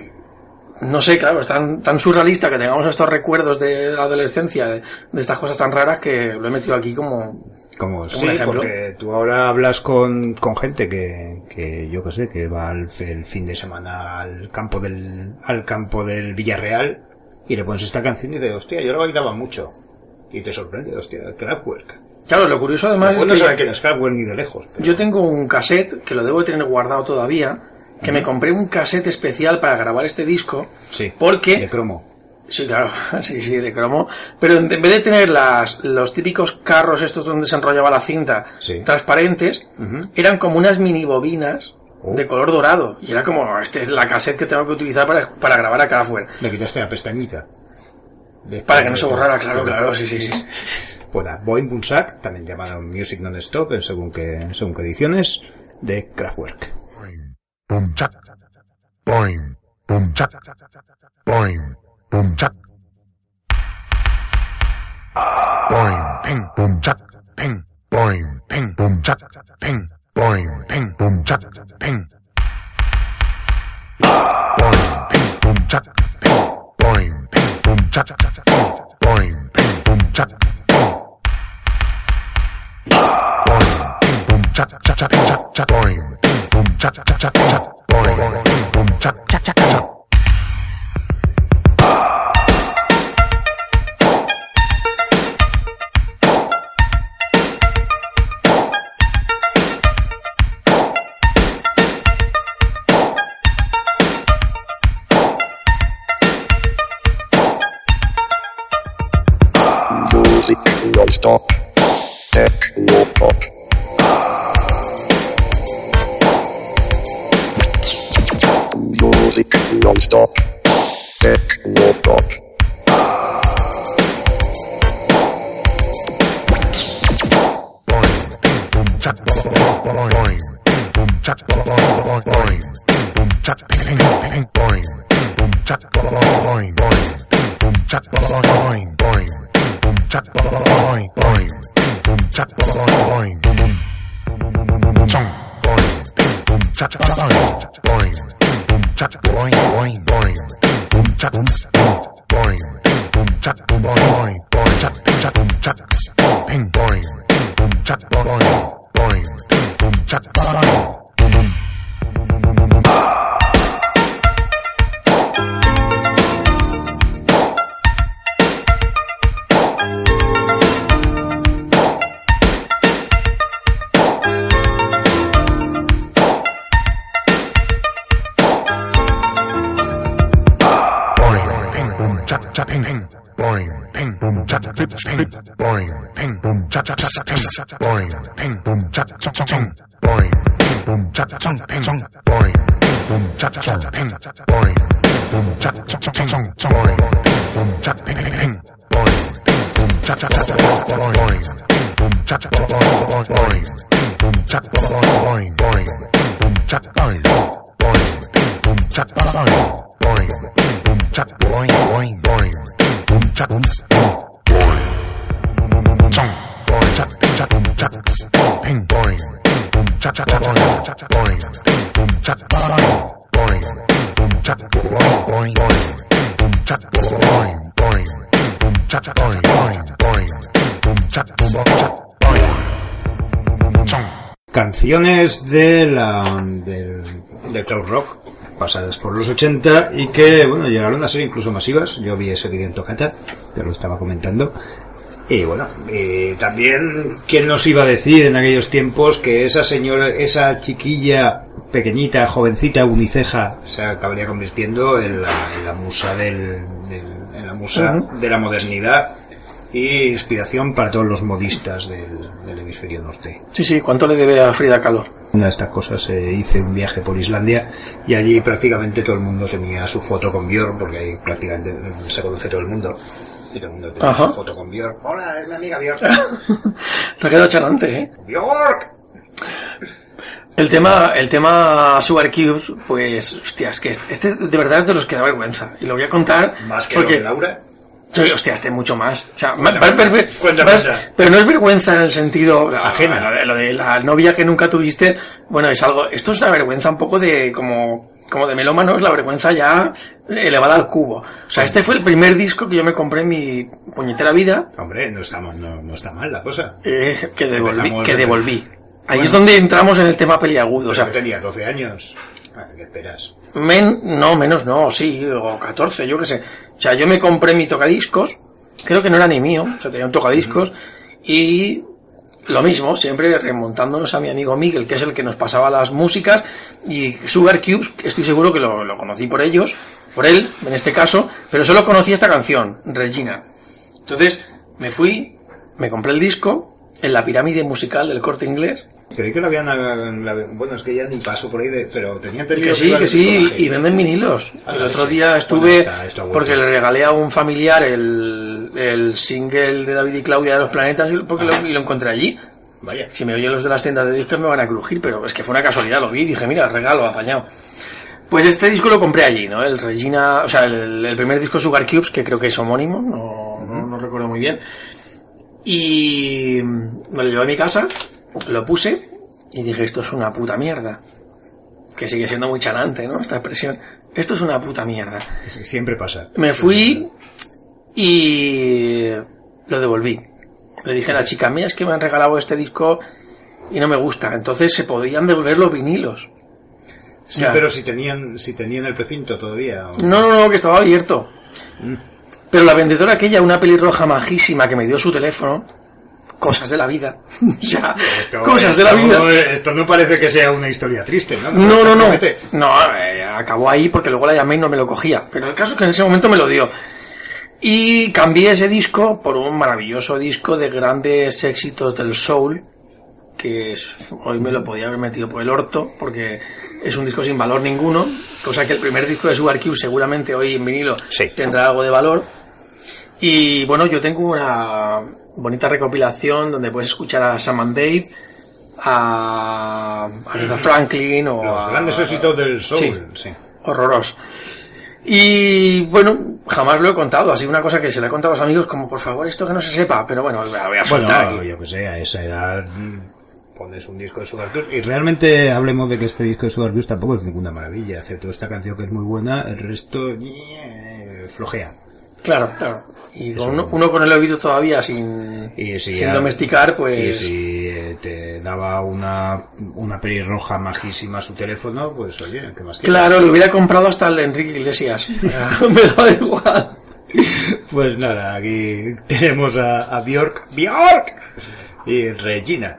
no sé, claro, es tan, tan surrealista que tengamos estos recuerdos de la adolescencia, de, de estas cosas tan raras que lo he metido aquí como... Como sí, ejemplo. porque tú ahora hablas con, con gente que, que yo que sé, que va al, el fin de semana al campo del, al campo del Villarreal y le pones esta canción y dices, hostia, yo la bailaba mucho. Y te sorprende, hostia, Kraftwerk. Claro, lo curioso además es no que saben quién es Kraftwerk ni de lejos. pero- yo tengo un cassette que lo debo de tener guardado todavía, que me compré un cassette especial para grabar este disco, Sí. porque... De cromo. Sí, claro, sí, sí, de cromo. Pero en vez de tener las, los típicos carros estos donde se enrollaba la cinta Sí. transparentes, eran como unas mini bobinas Oh. de color dorado. Y era como, esta es la cassette que tengo que utilizar para, para grabar a Kraftwerk. Le quitaste la pestañita. Después Para que no se borrara, claro, claro, sí, sí, sí. Nada, Boing Bunsak, también llamado Music Non-Stop, según qué, según qué ediciones, de Kraftwerk. Boom, chac. Boing, boom, chac. Boing, boom, chac. Boing, ping, boom, chac, ping. Boing, ping, boom, chac, ping. Boing, ping, boom, chac, ping. Boing, ping, boom, chac, ping. Boing, ping, boom, chac, ping. Boing, ping, boom, chac. Boing, ping, boom, chac, chac, chac, chac. Boing, boom, cha cha cha cha cha. Boring, boom, cha cha cha cha. Music non-stop. Techno-pop. Pop. Music non-stop. Techno pop. Canciones de la, del, del crowd rock pasadas por los 80 y que, bueno, llegaron a ser incluso masivas. Yo vi ese vídeo en Tocata, te lo estaba comentando. Y bueno, eh, también, ¿quién nos iba a decir en aquellos tiempos que esa señora, esa chiquilla pequeñita, jovencita, uniceja, se acabaría convirtiendo en la, en la musa del, del- en la musa de la modernidad y inspiración para todos los modistas del, del hemisferio norte? Sí, sí, ¿cuánto le debe a Frida Kahlo? Una de estas cosas eh, hice un viaje por Islandia y allí prácticamente todo el mundo tenía su foto con Björk porque ahí prácticamente se conoce todo el mundo y todo el mundo tenía Ajá. su foto con Björk. Hola, es mi amiga Björk. Te ha quedado charante, ¿eh? Björk. El tema, el tema Sugar Cubes, pues, hostia, es que este, este de verdad es de los que da vergüenza. Y lo voy a contar Más que porque... lo de Laura. Sí, hostia, este mucho más. O sea, Cuéntame, cuéntame pero no es vergüenza en el sentido Ajena. Lo de, lo de la novia que nunca tuviste, bueno, es algo. Esto es una vergüenza un poco de como como de melómano, es la vergüenza ya elevada al cubo. O sea, este fue el primer disco que yo me compré en mi puñetera vida Hombre, no está, mal- no, no está mal la cosa. eh, que devolví, que devolví. Ahí Bueno. es donde entramos en el tema peliagudo. O sea, tenía 12 años. ¿Qué esperas? Men, no, menos no, sí, o 14, yo qué sé. O sea, yo me compré mi tocadiscos, creo que no era ni mío, o sea, tenía un tocadiscos, y lo mismo, siempre remontándonos a mi amigo Miguel, que es el que nos pasaba las músicas, y Sugar Cubes, estoy seguro que lo, lo conocí por ellos, por él, en este caso, pero solo conocí esta canción, Regina. Entonces, me fui, me compré el disco, en la pirámide musical del corte inglés, Creí que lo habían... Bueno, es que ya ni paso por ahí, de, pero tenía entendido Que sí, que sí, y venden vinilos. Ah, El otro día estuve, está- porque le regalé a un familiar el, el single de David y Claudia de los planetas porque lo, y lo encontré allí. Vaya. Si me oyen los de las tiendas de discos me van a crujir, pero es que fue una casualidad, lo vi y dije, mira, regalo, apañado. Pues este disco lo compré allí, ¿no? El Regina, o sea, el, el primer disco Sugar Cubes, que creo que es homónimo, no, no, no recuerdo muy bien. Y me lo llevé a mi casa, lo puse y dije, esto es una puta mierda. Que sigue siendo muy chanante, ¿no? Esta expresión. Esto es una puta mierda. Siempre pasa. Me fui y lo devolví. Le dije a la chica, mira, es que me han regalado este disco y no me gusta. Entonces se podían devolver los vinilos. Sí, pero si tenían, si tenían el precinto todavía. o- No, no, no, que estaba abierto. Pero la vendedora aquella, una pelirroja majísima que me dio su teléfono, cosas de la vida. o sea, Esto- cosas de la vida. Esto no parece que sea una historia triste, ¿no? No, no, no. No, eh, acabó ahí porque luego la llamé y no me lo cogía. Pero el caso es que en ese momento me lo dio. Y cambié ese disco por un maravilloso disco de grandes éxitos del soul, que es- hoy me lo podía haber metido por el orto, porque es un disco sin valor ninguno, cosa que el primer disco de Sugar Cube seguramente hoy en vinilo Sí. tendrá algo de valor. Y bueno, yo tengo una bonita recopilación donde puedes escuchar a Sam and Dave, a Aretha Franklin o Los a- grandes éxitos del soul. Sí, sí. horroroso. Y bueno, jamás lo he contado, así una cosa que se le he contado a los amigos como por favor esto que no se sepa, pero bueno, la voy a soltar. Bueno, yo que sé, a esa edad mm, pones un disco de Sugar Cubes y realmente hablemos de que este disco de Sugar Cubes tampoco es ninguna maravilla, excepto esta canción que es muy buena, el resto flojea. Claro, claro. Y con uno, no. uno con el oído todavía sin, Y si sin ya- domesticar, Y pues... si eh, te daba una, una pelirroja majísima a su teléfono, pues oye, ¿qué más quieres? Claro, le hubiera comprado hasta el de Enrique Iglesias. Me da igual. Pues nada, aquí tenemos a, a Bjork, Bjork y Regina.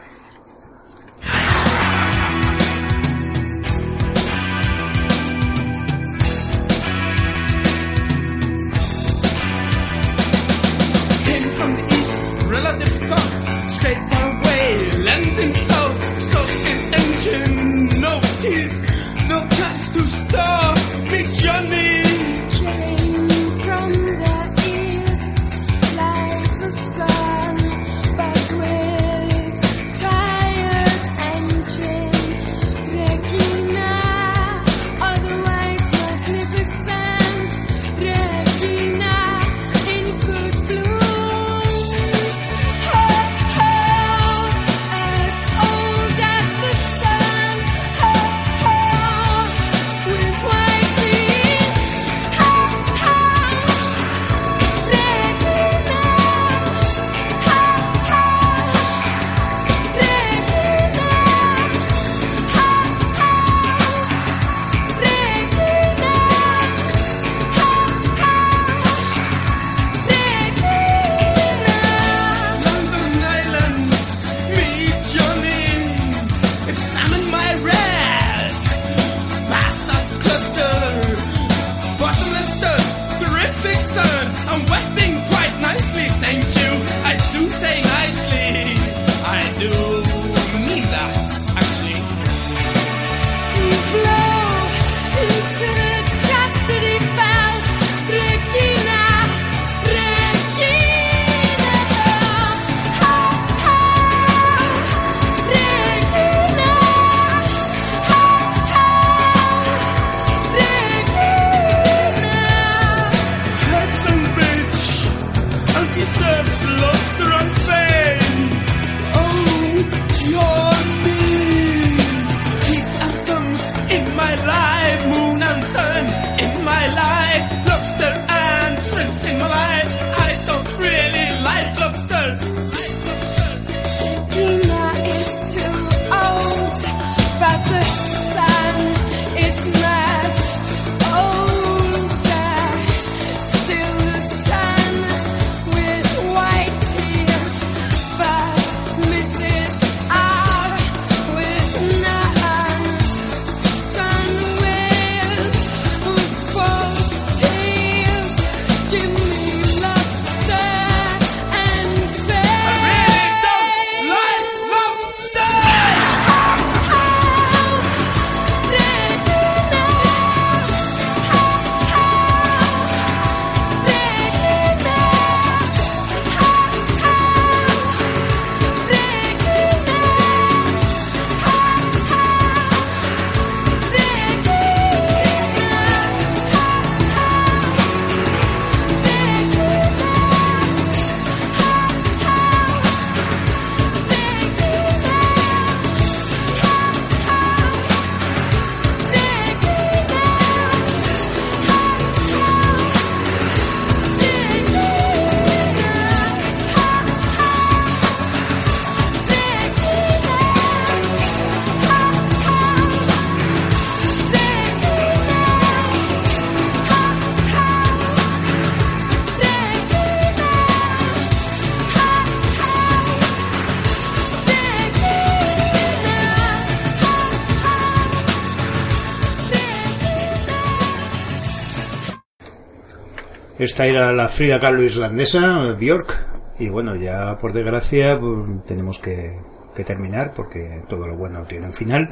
Esta era la Frida Kahlo islandesa, Björk. Y bueno, ya por desgracia pues, tenemos que, que terminar porque todo lo bueno tiene un final.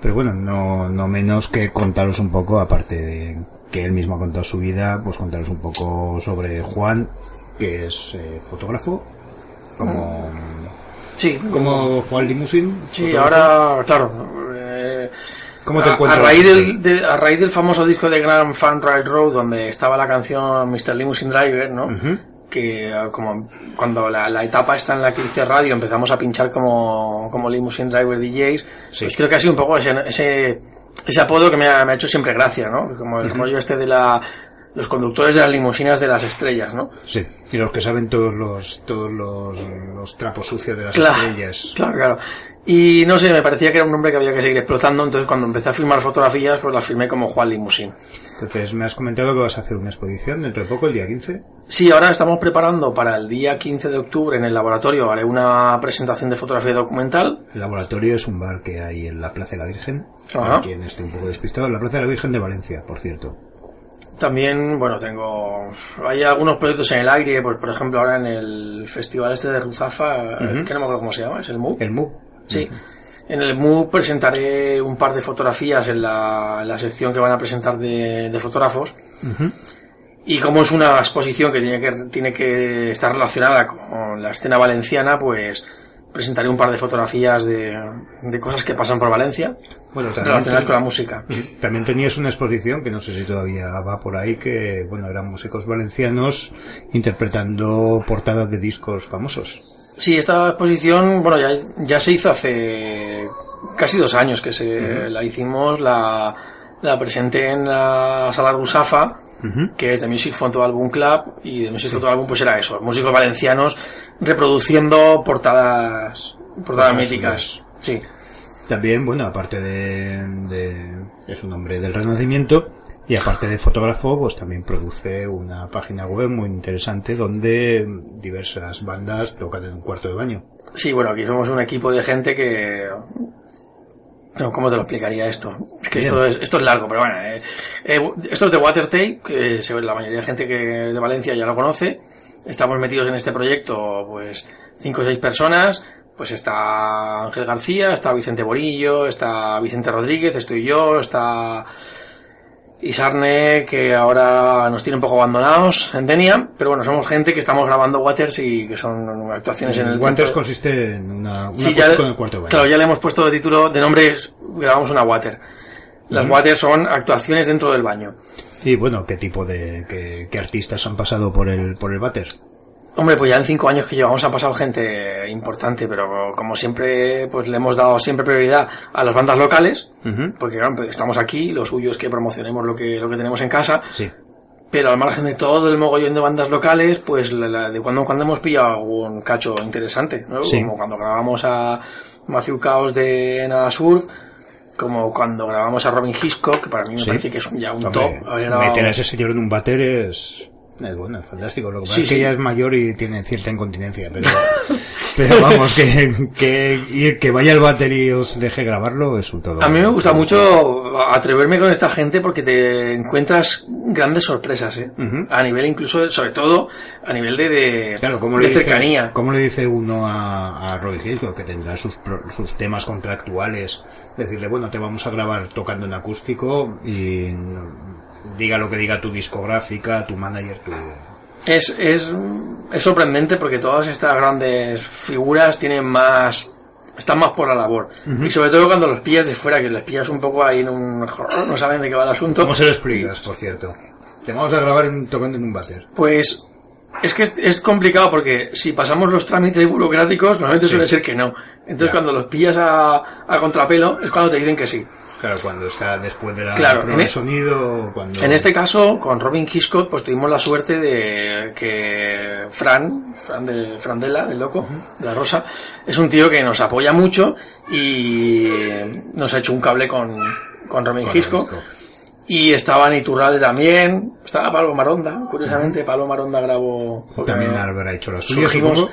Pero bueno, no, no menos que contaros un poco, aparte de que él mismo ha contado su vida, pues contaros un poco sobre Juan, que es eh, fotógrafo, como, Sí, como Juan Limusin. Sí, fotógrafo. ahora, claro. eh, ¿Cómo te a, a encuentras? raíz del, de- a raíz del famoso disco de Grand Fan Railroad, donde estaba la canción Mr. Limousine Driver, ¿no? Que ah, como cuando la, la etapa está en la que hice radio empezamos a pinchar como, como Limousine Driver DJs, Sí. pues creo que ha sido un poco ese, ese, ese apodo que me ha, me ha hecho siempre gracia, ¿no? Como el rollo este de la, los conductores de las limusinas de las estrellas, ¿no? Sí, y los que saben todos los, todos los, los trapos sucios de las Claro, estrellas. claro, claro. Y no sé, me parecía que era un nombre que había que seguir explotando, entonces cuando empecé a filmar fotografías, pues las filmé como Juan Limusín. Entonces, me has comentado que vas a hacer una exposición dentro de poco, el día 15. Sí, ahora estamos preparando para el día 15 de octubre en el laboratorio, haré una presentación de fotografía documental. El laboratorio es un bar que hay en la Plaza de la Virgen. Ajá. Para quien esté un poco despistado, en la Plaza de la Virgen de Valencia, por cierto. También, bueno, tengo... Hay algunos proyectos en el aire, pues por ejemplo ahora en el festival este de Ruzafa, que no me acuerdo cómo se llama, es el MU. El MU. Sí. En el MU presentaré un par de fotografías en la, en la sección que van a presentar de, de fotógrafos. Y como es una exposición que tiene que tiene que estar relacionada con la escena valenciana, pues presentaré un par de fotografías de, de cosas que pasan por Valencia Bueno, relacionadas con la música. También tenías una exposición que no sé si todavía va por ahí, que bueno, eran músicos valencianos interpretando portadas de discos famosos. Sí, esta exposición, bueno, ya, ya se hizo hace casi dos años que se la hicimos, la, la presenté en la sala Rusafa, que es de Music Photo Album Club, y de Music Photo Album pues era eso, músicos valencianos reproduciendo portadas, portadas míticas. Sí. También, bueno, aparte de, de- es un hombre del Renacimiento y aparte de fotógrafo, pues también produce una página web muy interesante donde diversas bandas tocan en un cuarto de baño. Sí, bueno, aquí somos un equipo de gente que... No, ¿cómo te lo explicaría esto? Es que esto es, esto es largo, pero bueno. eh, eh, esto es de Watertape, que la mayoría de gente que de Valencia ya lo conoce. Estamos metidos en este proyecto, pues, cinco o seis personas. Pues está Ángel García, está Vicente Borillo, está Vicente Rodríguez, estoy yo, está Isarne, que ahora nos tiene un poco abandonados en Denia, pero bueno, somos gente que estamos grabando Waters y que son actuaciones en el dentro- consiste en una, una Sí, ya, con el cuarto baño. claro, ya le hemos puesto de título, de nombre, grabamos una water. Las water son actuaciones dentro del baño. Y bueno, ¿qué tipo de, qué, qué artistas han pasado por el, por el váter? Hombre, pues ya en cinco años que llevamos ha pasado gente importante, pero como siempre, pues le hemos dado siempre prioridad a las bandas locales, Ujú. porque claro, pues estamos aquí, lo suyo es que promocionemos lo que, lo que tenemos en casa, Sí. pero al margen de todo el mogollón de bandas locales, pues la- la- de cuando en cuando hemos pillado algún cacho interesante, ¿no? Sí. Como cuando grabamos a Matthew Chaos de Nada Surf, como cuando grabamos a Robin Hitchcock, que para mí me Sí. parece que es un- ya un Hombre, top. haber grabado- meter a ese señor en un váter es, es bueno, es fantástico. Lo que pasa Sí, es que sí. ya es mayor y tiene cierta incontinencia, pero, pero vamos, que, que, que vaya al váter y os deje grabarlo es un todo. A mí me gusta mucho atreverme con esta gente porque te encuentras grandes sorpresas, ¿eh? Ujú. A nivel incluso, sobre todo, a nivel de, de, Claro, ¿cómo de le, dice, cercanía. ¿cómo le dice uno a, a Roy Hitchcock que tendrá sus, sus temas contractuales? Decirle, bueno, te vamos a grabar tocando en acústico y diga lo que diga tu discográfica, tu manager, tu... Es, es, es sorprendente porque todas estas grandes figuras tienen más están más por la labor. Y sobre todo cuando los pillas de fuera que les pillas un poco ahí en un no saben de qué va el asunto. ¿Cómo se lo explicas, por cierto? Te vamos a grabar en- tocando en un váter. pues es que es, es complicado porque si pasamos los trámites burocráticos normalmente suele ser que no entonces Ya. cuando los pillas a, a contrapelo es cuando te dicen que sí Claro, cuando está después de la Claro, en de e- sonido, cuando... En este caso, con Robin Hitchcock, pues tuvimos la suerte de que Fran, Fran de Frandela, del loco, de la Rosa, es un tío que nos apoya mucho y nos ha hecho un cable con, con Robin con Hitchcock. Y estaba Iturralde también, estaba Pablo Maronda, curiosamente, Pablo Maronda grabó... También no- habrá hecho surgimos. supongo.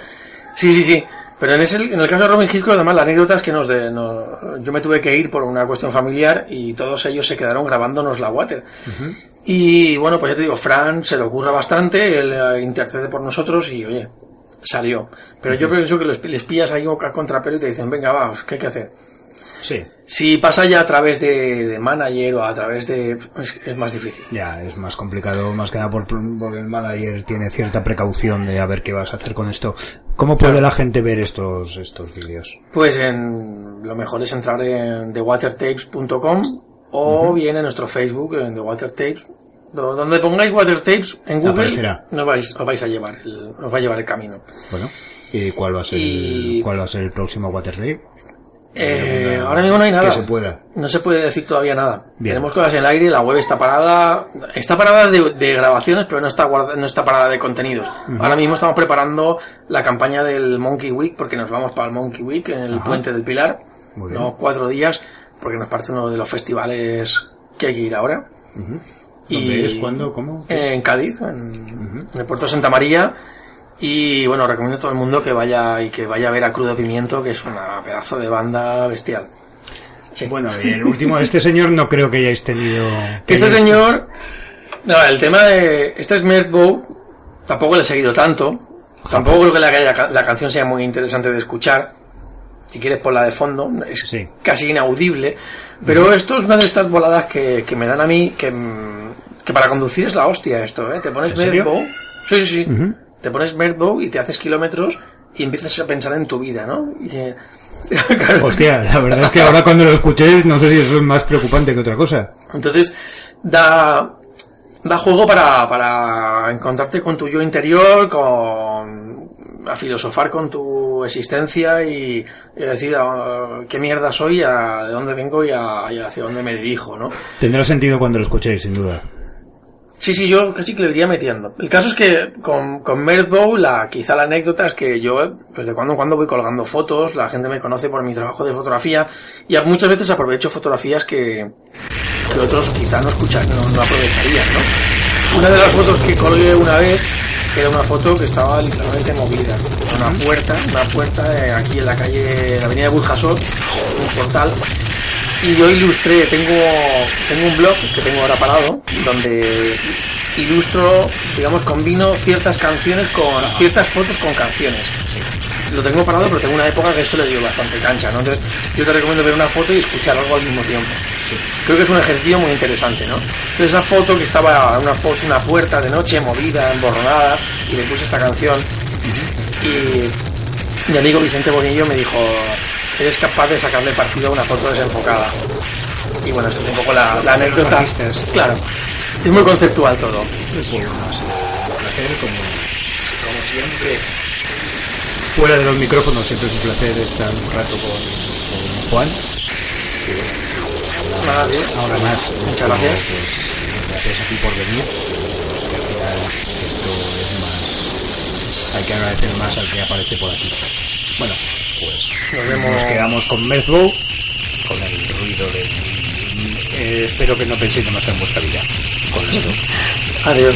Sí, sí, sí. Pero en, ese, en el caso de Robin Hitchcock, además, la anécdota es que nos de, no- yo me tuve que ir por una cuestión familiar y todos ellos se quedaron grabándonos la water. Y bueno, pues ya te digo, Fran se le ocurra bastante, él eh, intercede por nosotros y oye, salió. Pero yo pienso que les, les pillas ahí a contrapelo y te dicen, venga, va, ¿qué hay que hacer? Sí, Si pasa ya a través de, de manager o a través de... Es, es más difícil. ya es más complicado, más que nada por, el manager tiene cierta precaución de a ver qué vas a hacer con esto. ¿Cómo puede la gente ver estos, estos vídeos? Pues en, lo mejor es entrar en thewatertapes.com o bien en nuestro Facebook, en The Watertapes. Do- Donde pongáis Watertapes en Google, Aparecerá. nos vais, os vais a llevar, el, os va a llevar el camino. Bueno, ¿y cuál va a ser, Y- cuál va a ser el próximo Waterday? Eh, ahora mismo no hay nada. Que se pueda. No se puede decir todavía nada. Bien. Tenemos cosas en el aire, la web está parada, está parada de, de grabaciones, pero no está guarda- no está parada de contenidos. Ahora mismo estamos preparando la campaña del Monkey Week, porque nos vamos para el Monkey Week en el Ajá. Puente del Pilar. Muy bien. ¿no? Cuatro días, porque nos parece uno de los festivales que hay que ir ahora. ¿Dónde es? ¿Cuándo? ¿Cómo? En Cádiz, en, en el puerto de Santa María. Y bueno, recomiendo a todo el mundo que vaya y que vaya a ver a Crudo Pimiento, que es una pedazo de banda bestial. Sí. Bueno, y el último, este señor no creo que hayáis tenido... que Este hayáis- señor, no, el tema de este Smart Bow tampoco le he seguido tanto. Tampoco creo que la, la, la canción sea muy interesante de escuchar. si quieres ponla de fondo, es Sí. casi inaudible, pero esto es una de estas voladas que, que me dan a mí, que, que para conducir es la hostia esto, ¿eh? Te pones. Medbow, sí, sí, sí. Te pones Medbow y te haces kilómetros y empiezas a pensar en tu vida, ¿no? Y, eh, claro, Hostia, la verdad es que ahora cuando lo escuché no sé si eso es más preocupante que otra cosa. Entonces, da, da juego para, para encontrarte con tu yo interior, con a filosofar con tu existencia y, y decir ah, qué mierda soy, a, de dónde vengo y, a- y hacia dónde me dirijo, ¿no? Tendrá sentido cuando lo escuchéis, sin duda. Sí, sí, yo casi que le iría metiendo. El caso es que con, con Merdbow, la, quizá la anécdota es que yo, pues de cuando en cuando voy colgando fotos, la gente me conoce por mi trabajo de fotografía, y muchas veces aprovecho fotografías que, que otros quizá no escuchan, no, no aprovecharían, ¿no? Una de las fotos que colgué una vez, era una foto que estaba literalmente movida. Una puerta, una puerta eh, aquí en la calle, la avenida de Burjasot, un portal, y yo ilustré, tengo, tengo un blog que tengo ahora parado, donde ilustro, digamos, combino ciertas canciones con ciertas fotos con canciones. Lo tengo parado, pero tengo una época que esto le dio bastante cancha, ¿no? Entonces, yo te recomiendo ver una foto y escuchar algo al mismo tiempo. Creo que es un ejercicio muy interesante, ¿no? Entonces, esa foto que estaba, una foto, una puerta de noche movida, emborronada, y le puse esta canción, y mi amigo Vicente Bonillo me dijo, eres capaz de sacarle partido a una foto desenfocada. Y bueno, esto es un poco la, la anécdota. artistas. Claro, es muy conceptual todo. Bueno, ha sido un placer, como, como siempre. Fuera de los micrófonos siempre es un placer estar un rato con, con Juan. Nada, ahora más. Muchas gracias. Pues, gracias a ti por venir. Que al final esto es más. Hay que agradecer más al que aparece por aquí. Bueno, pues Nos vemos. nos quedamos con Merzbow, con el ruido de. Eh, espero que no penséis demasiado en vuestra vida con esto. Adiós.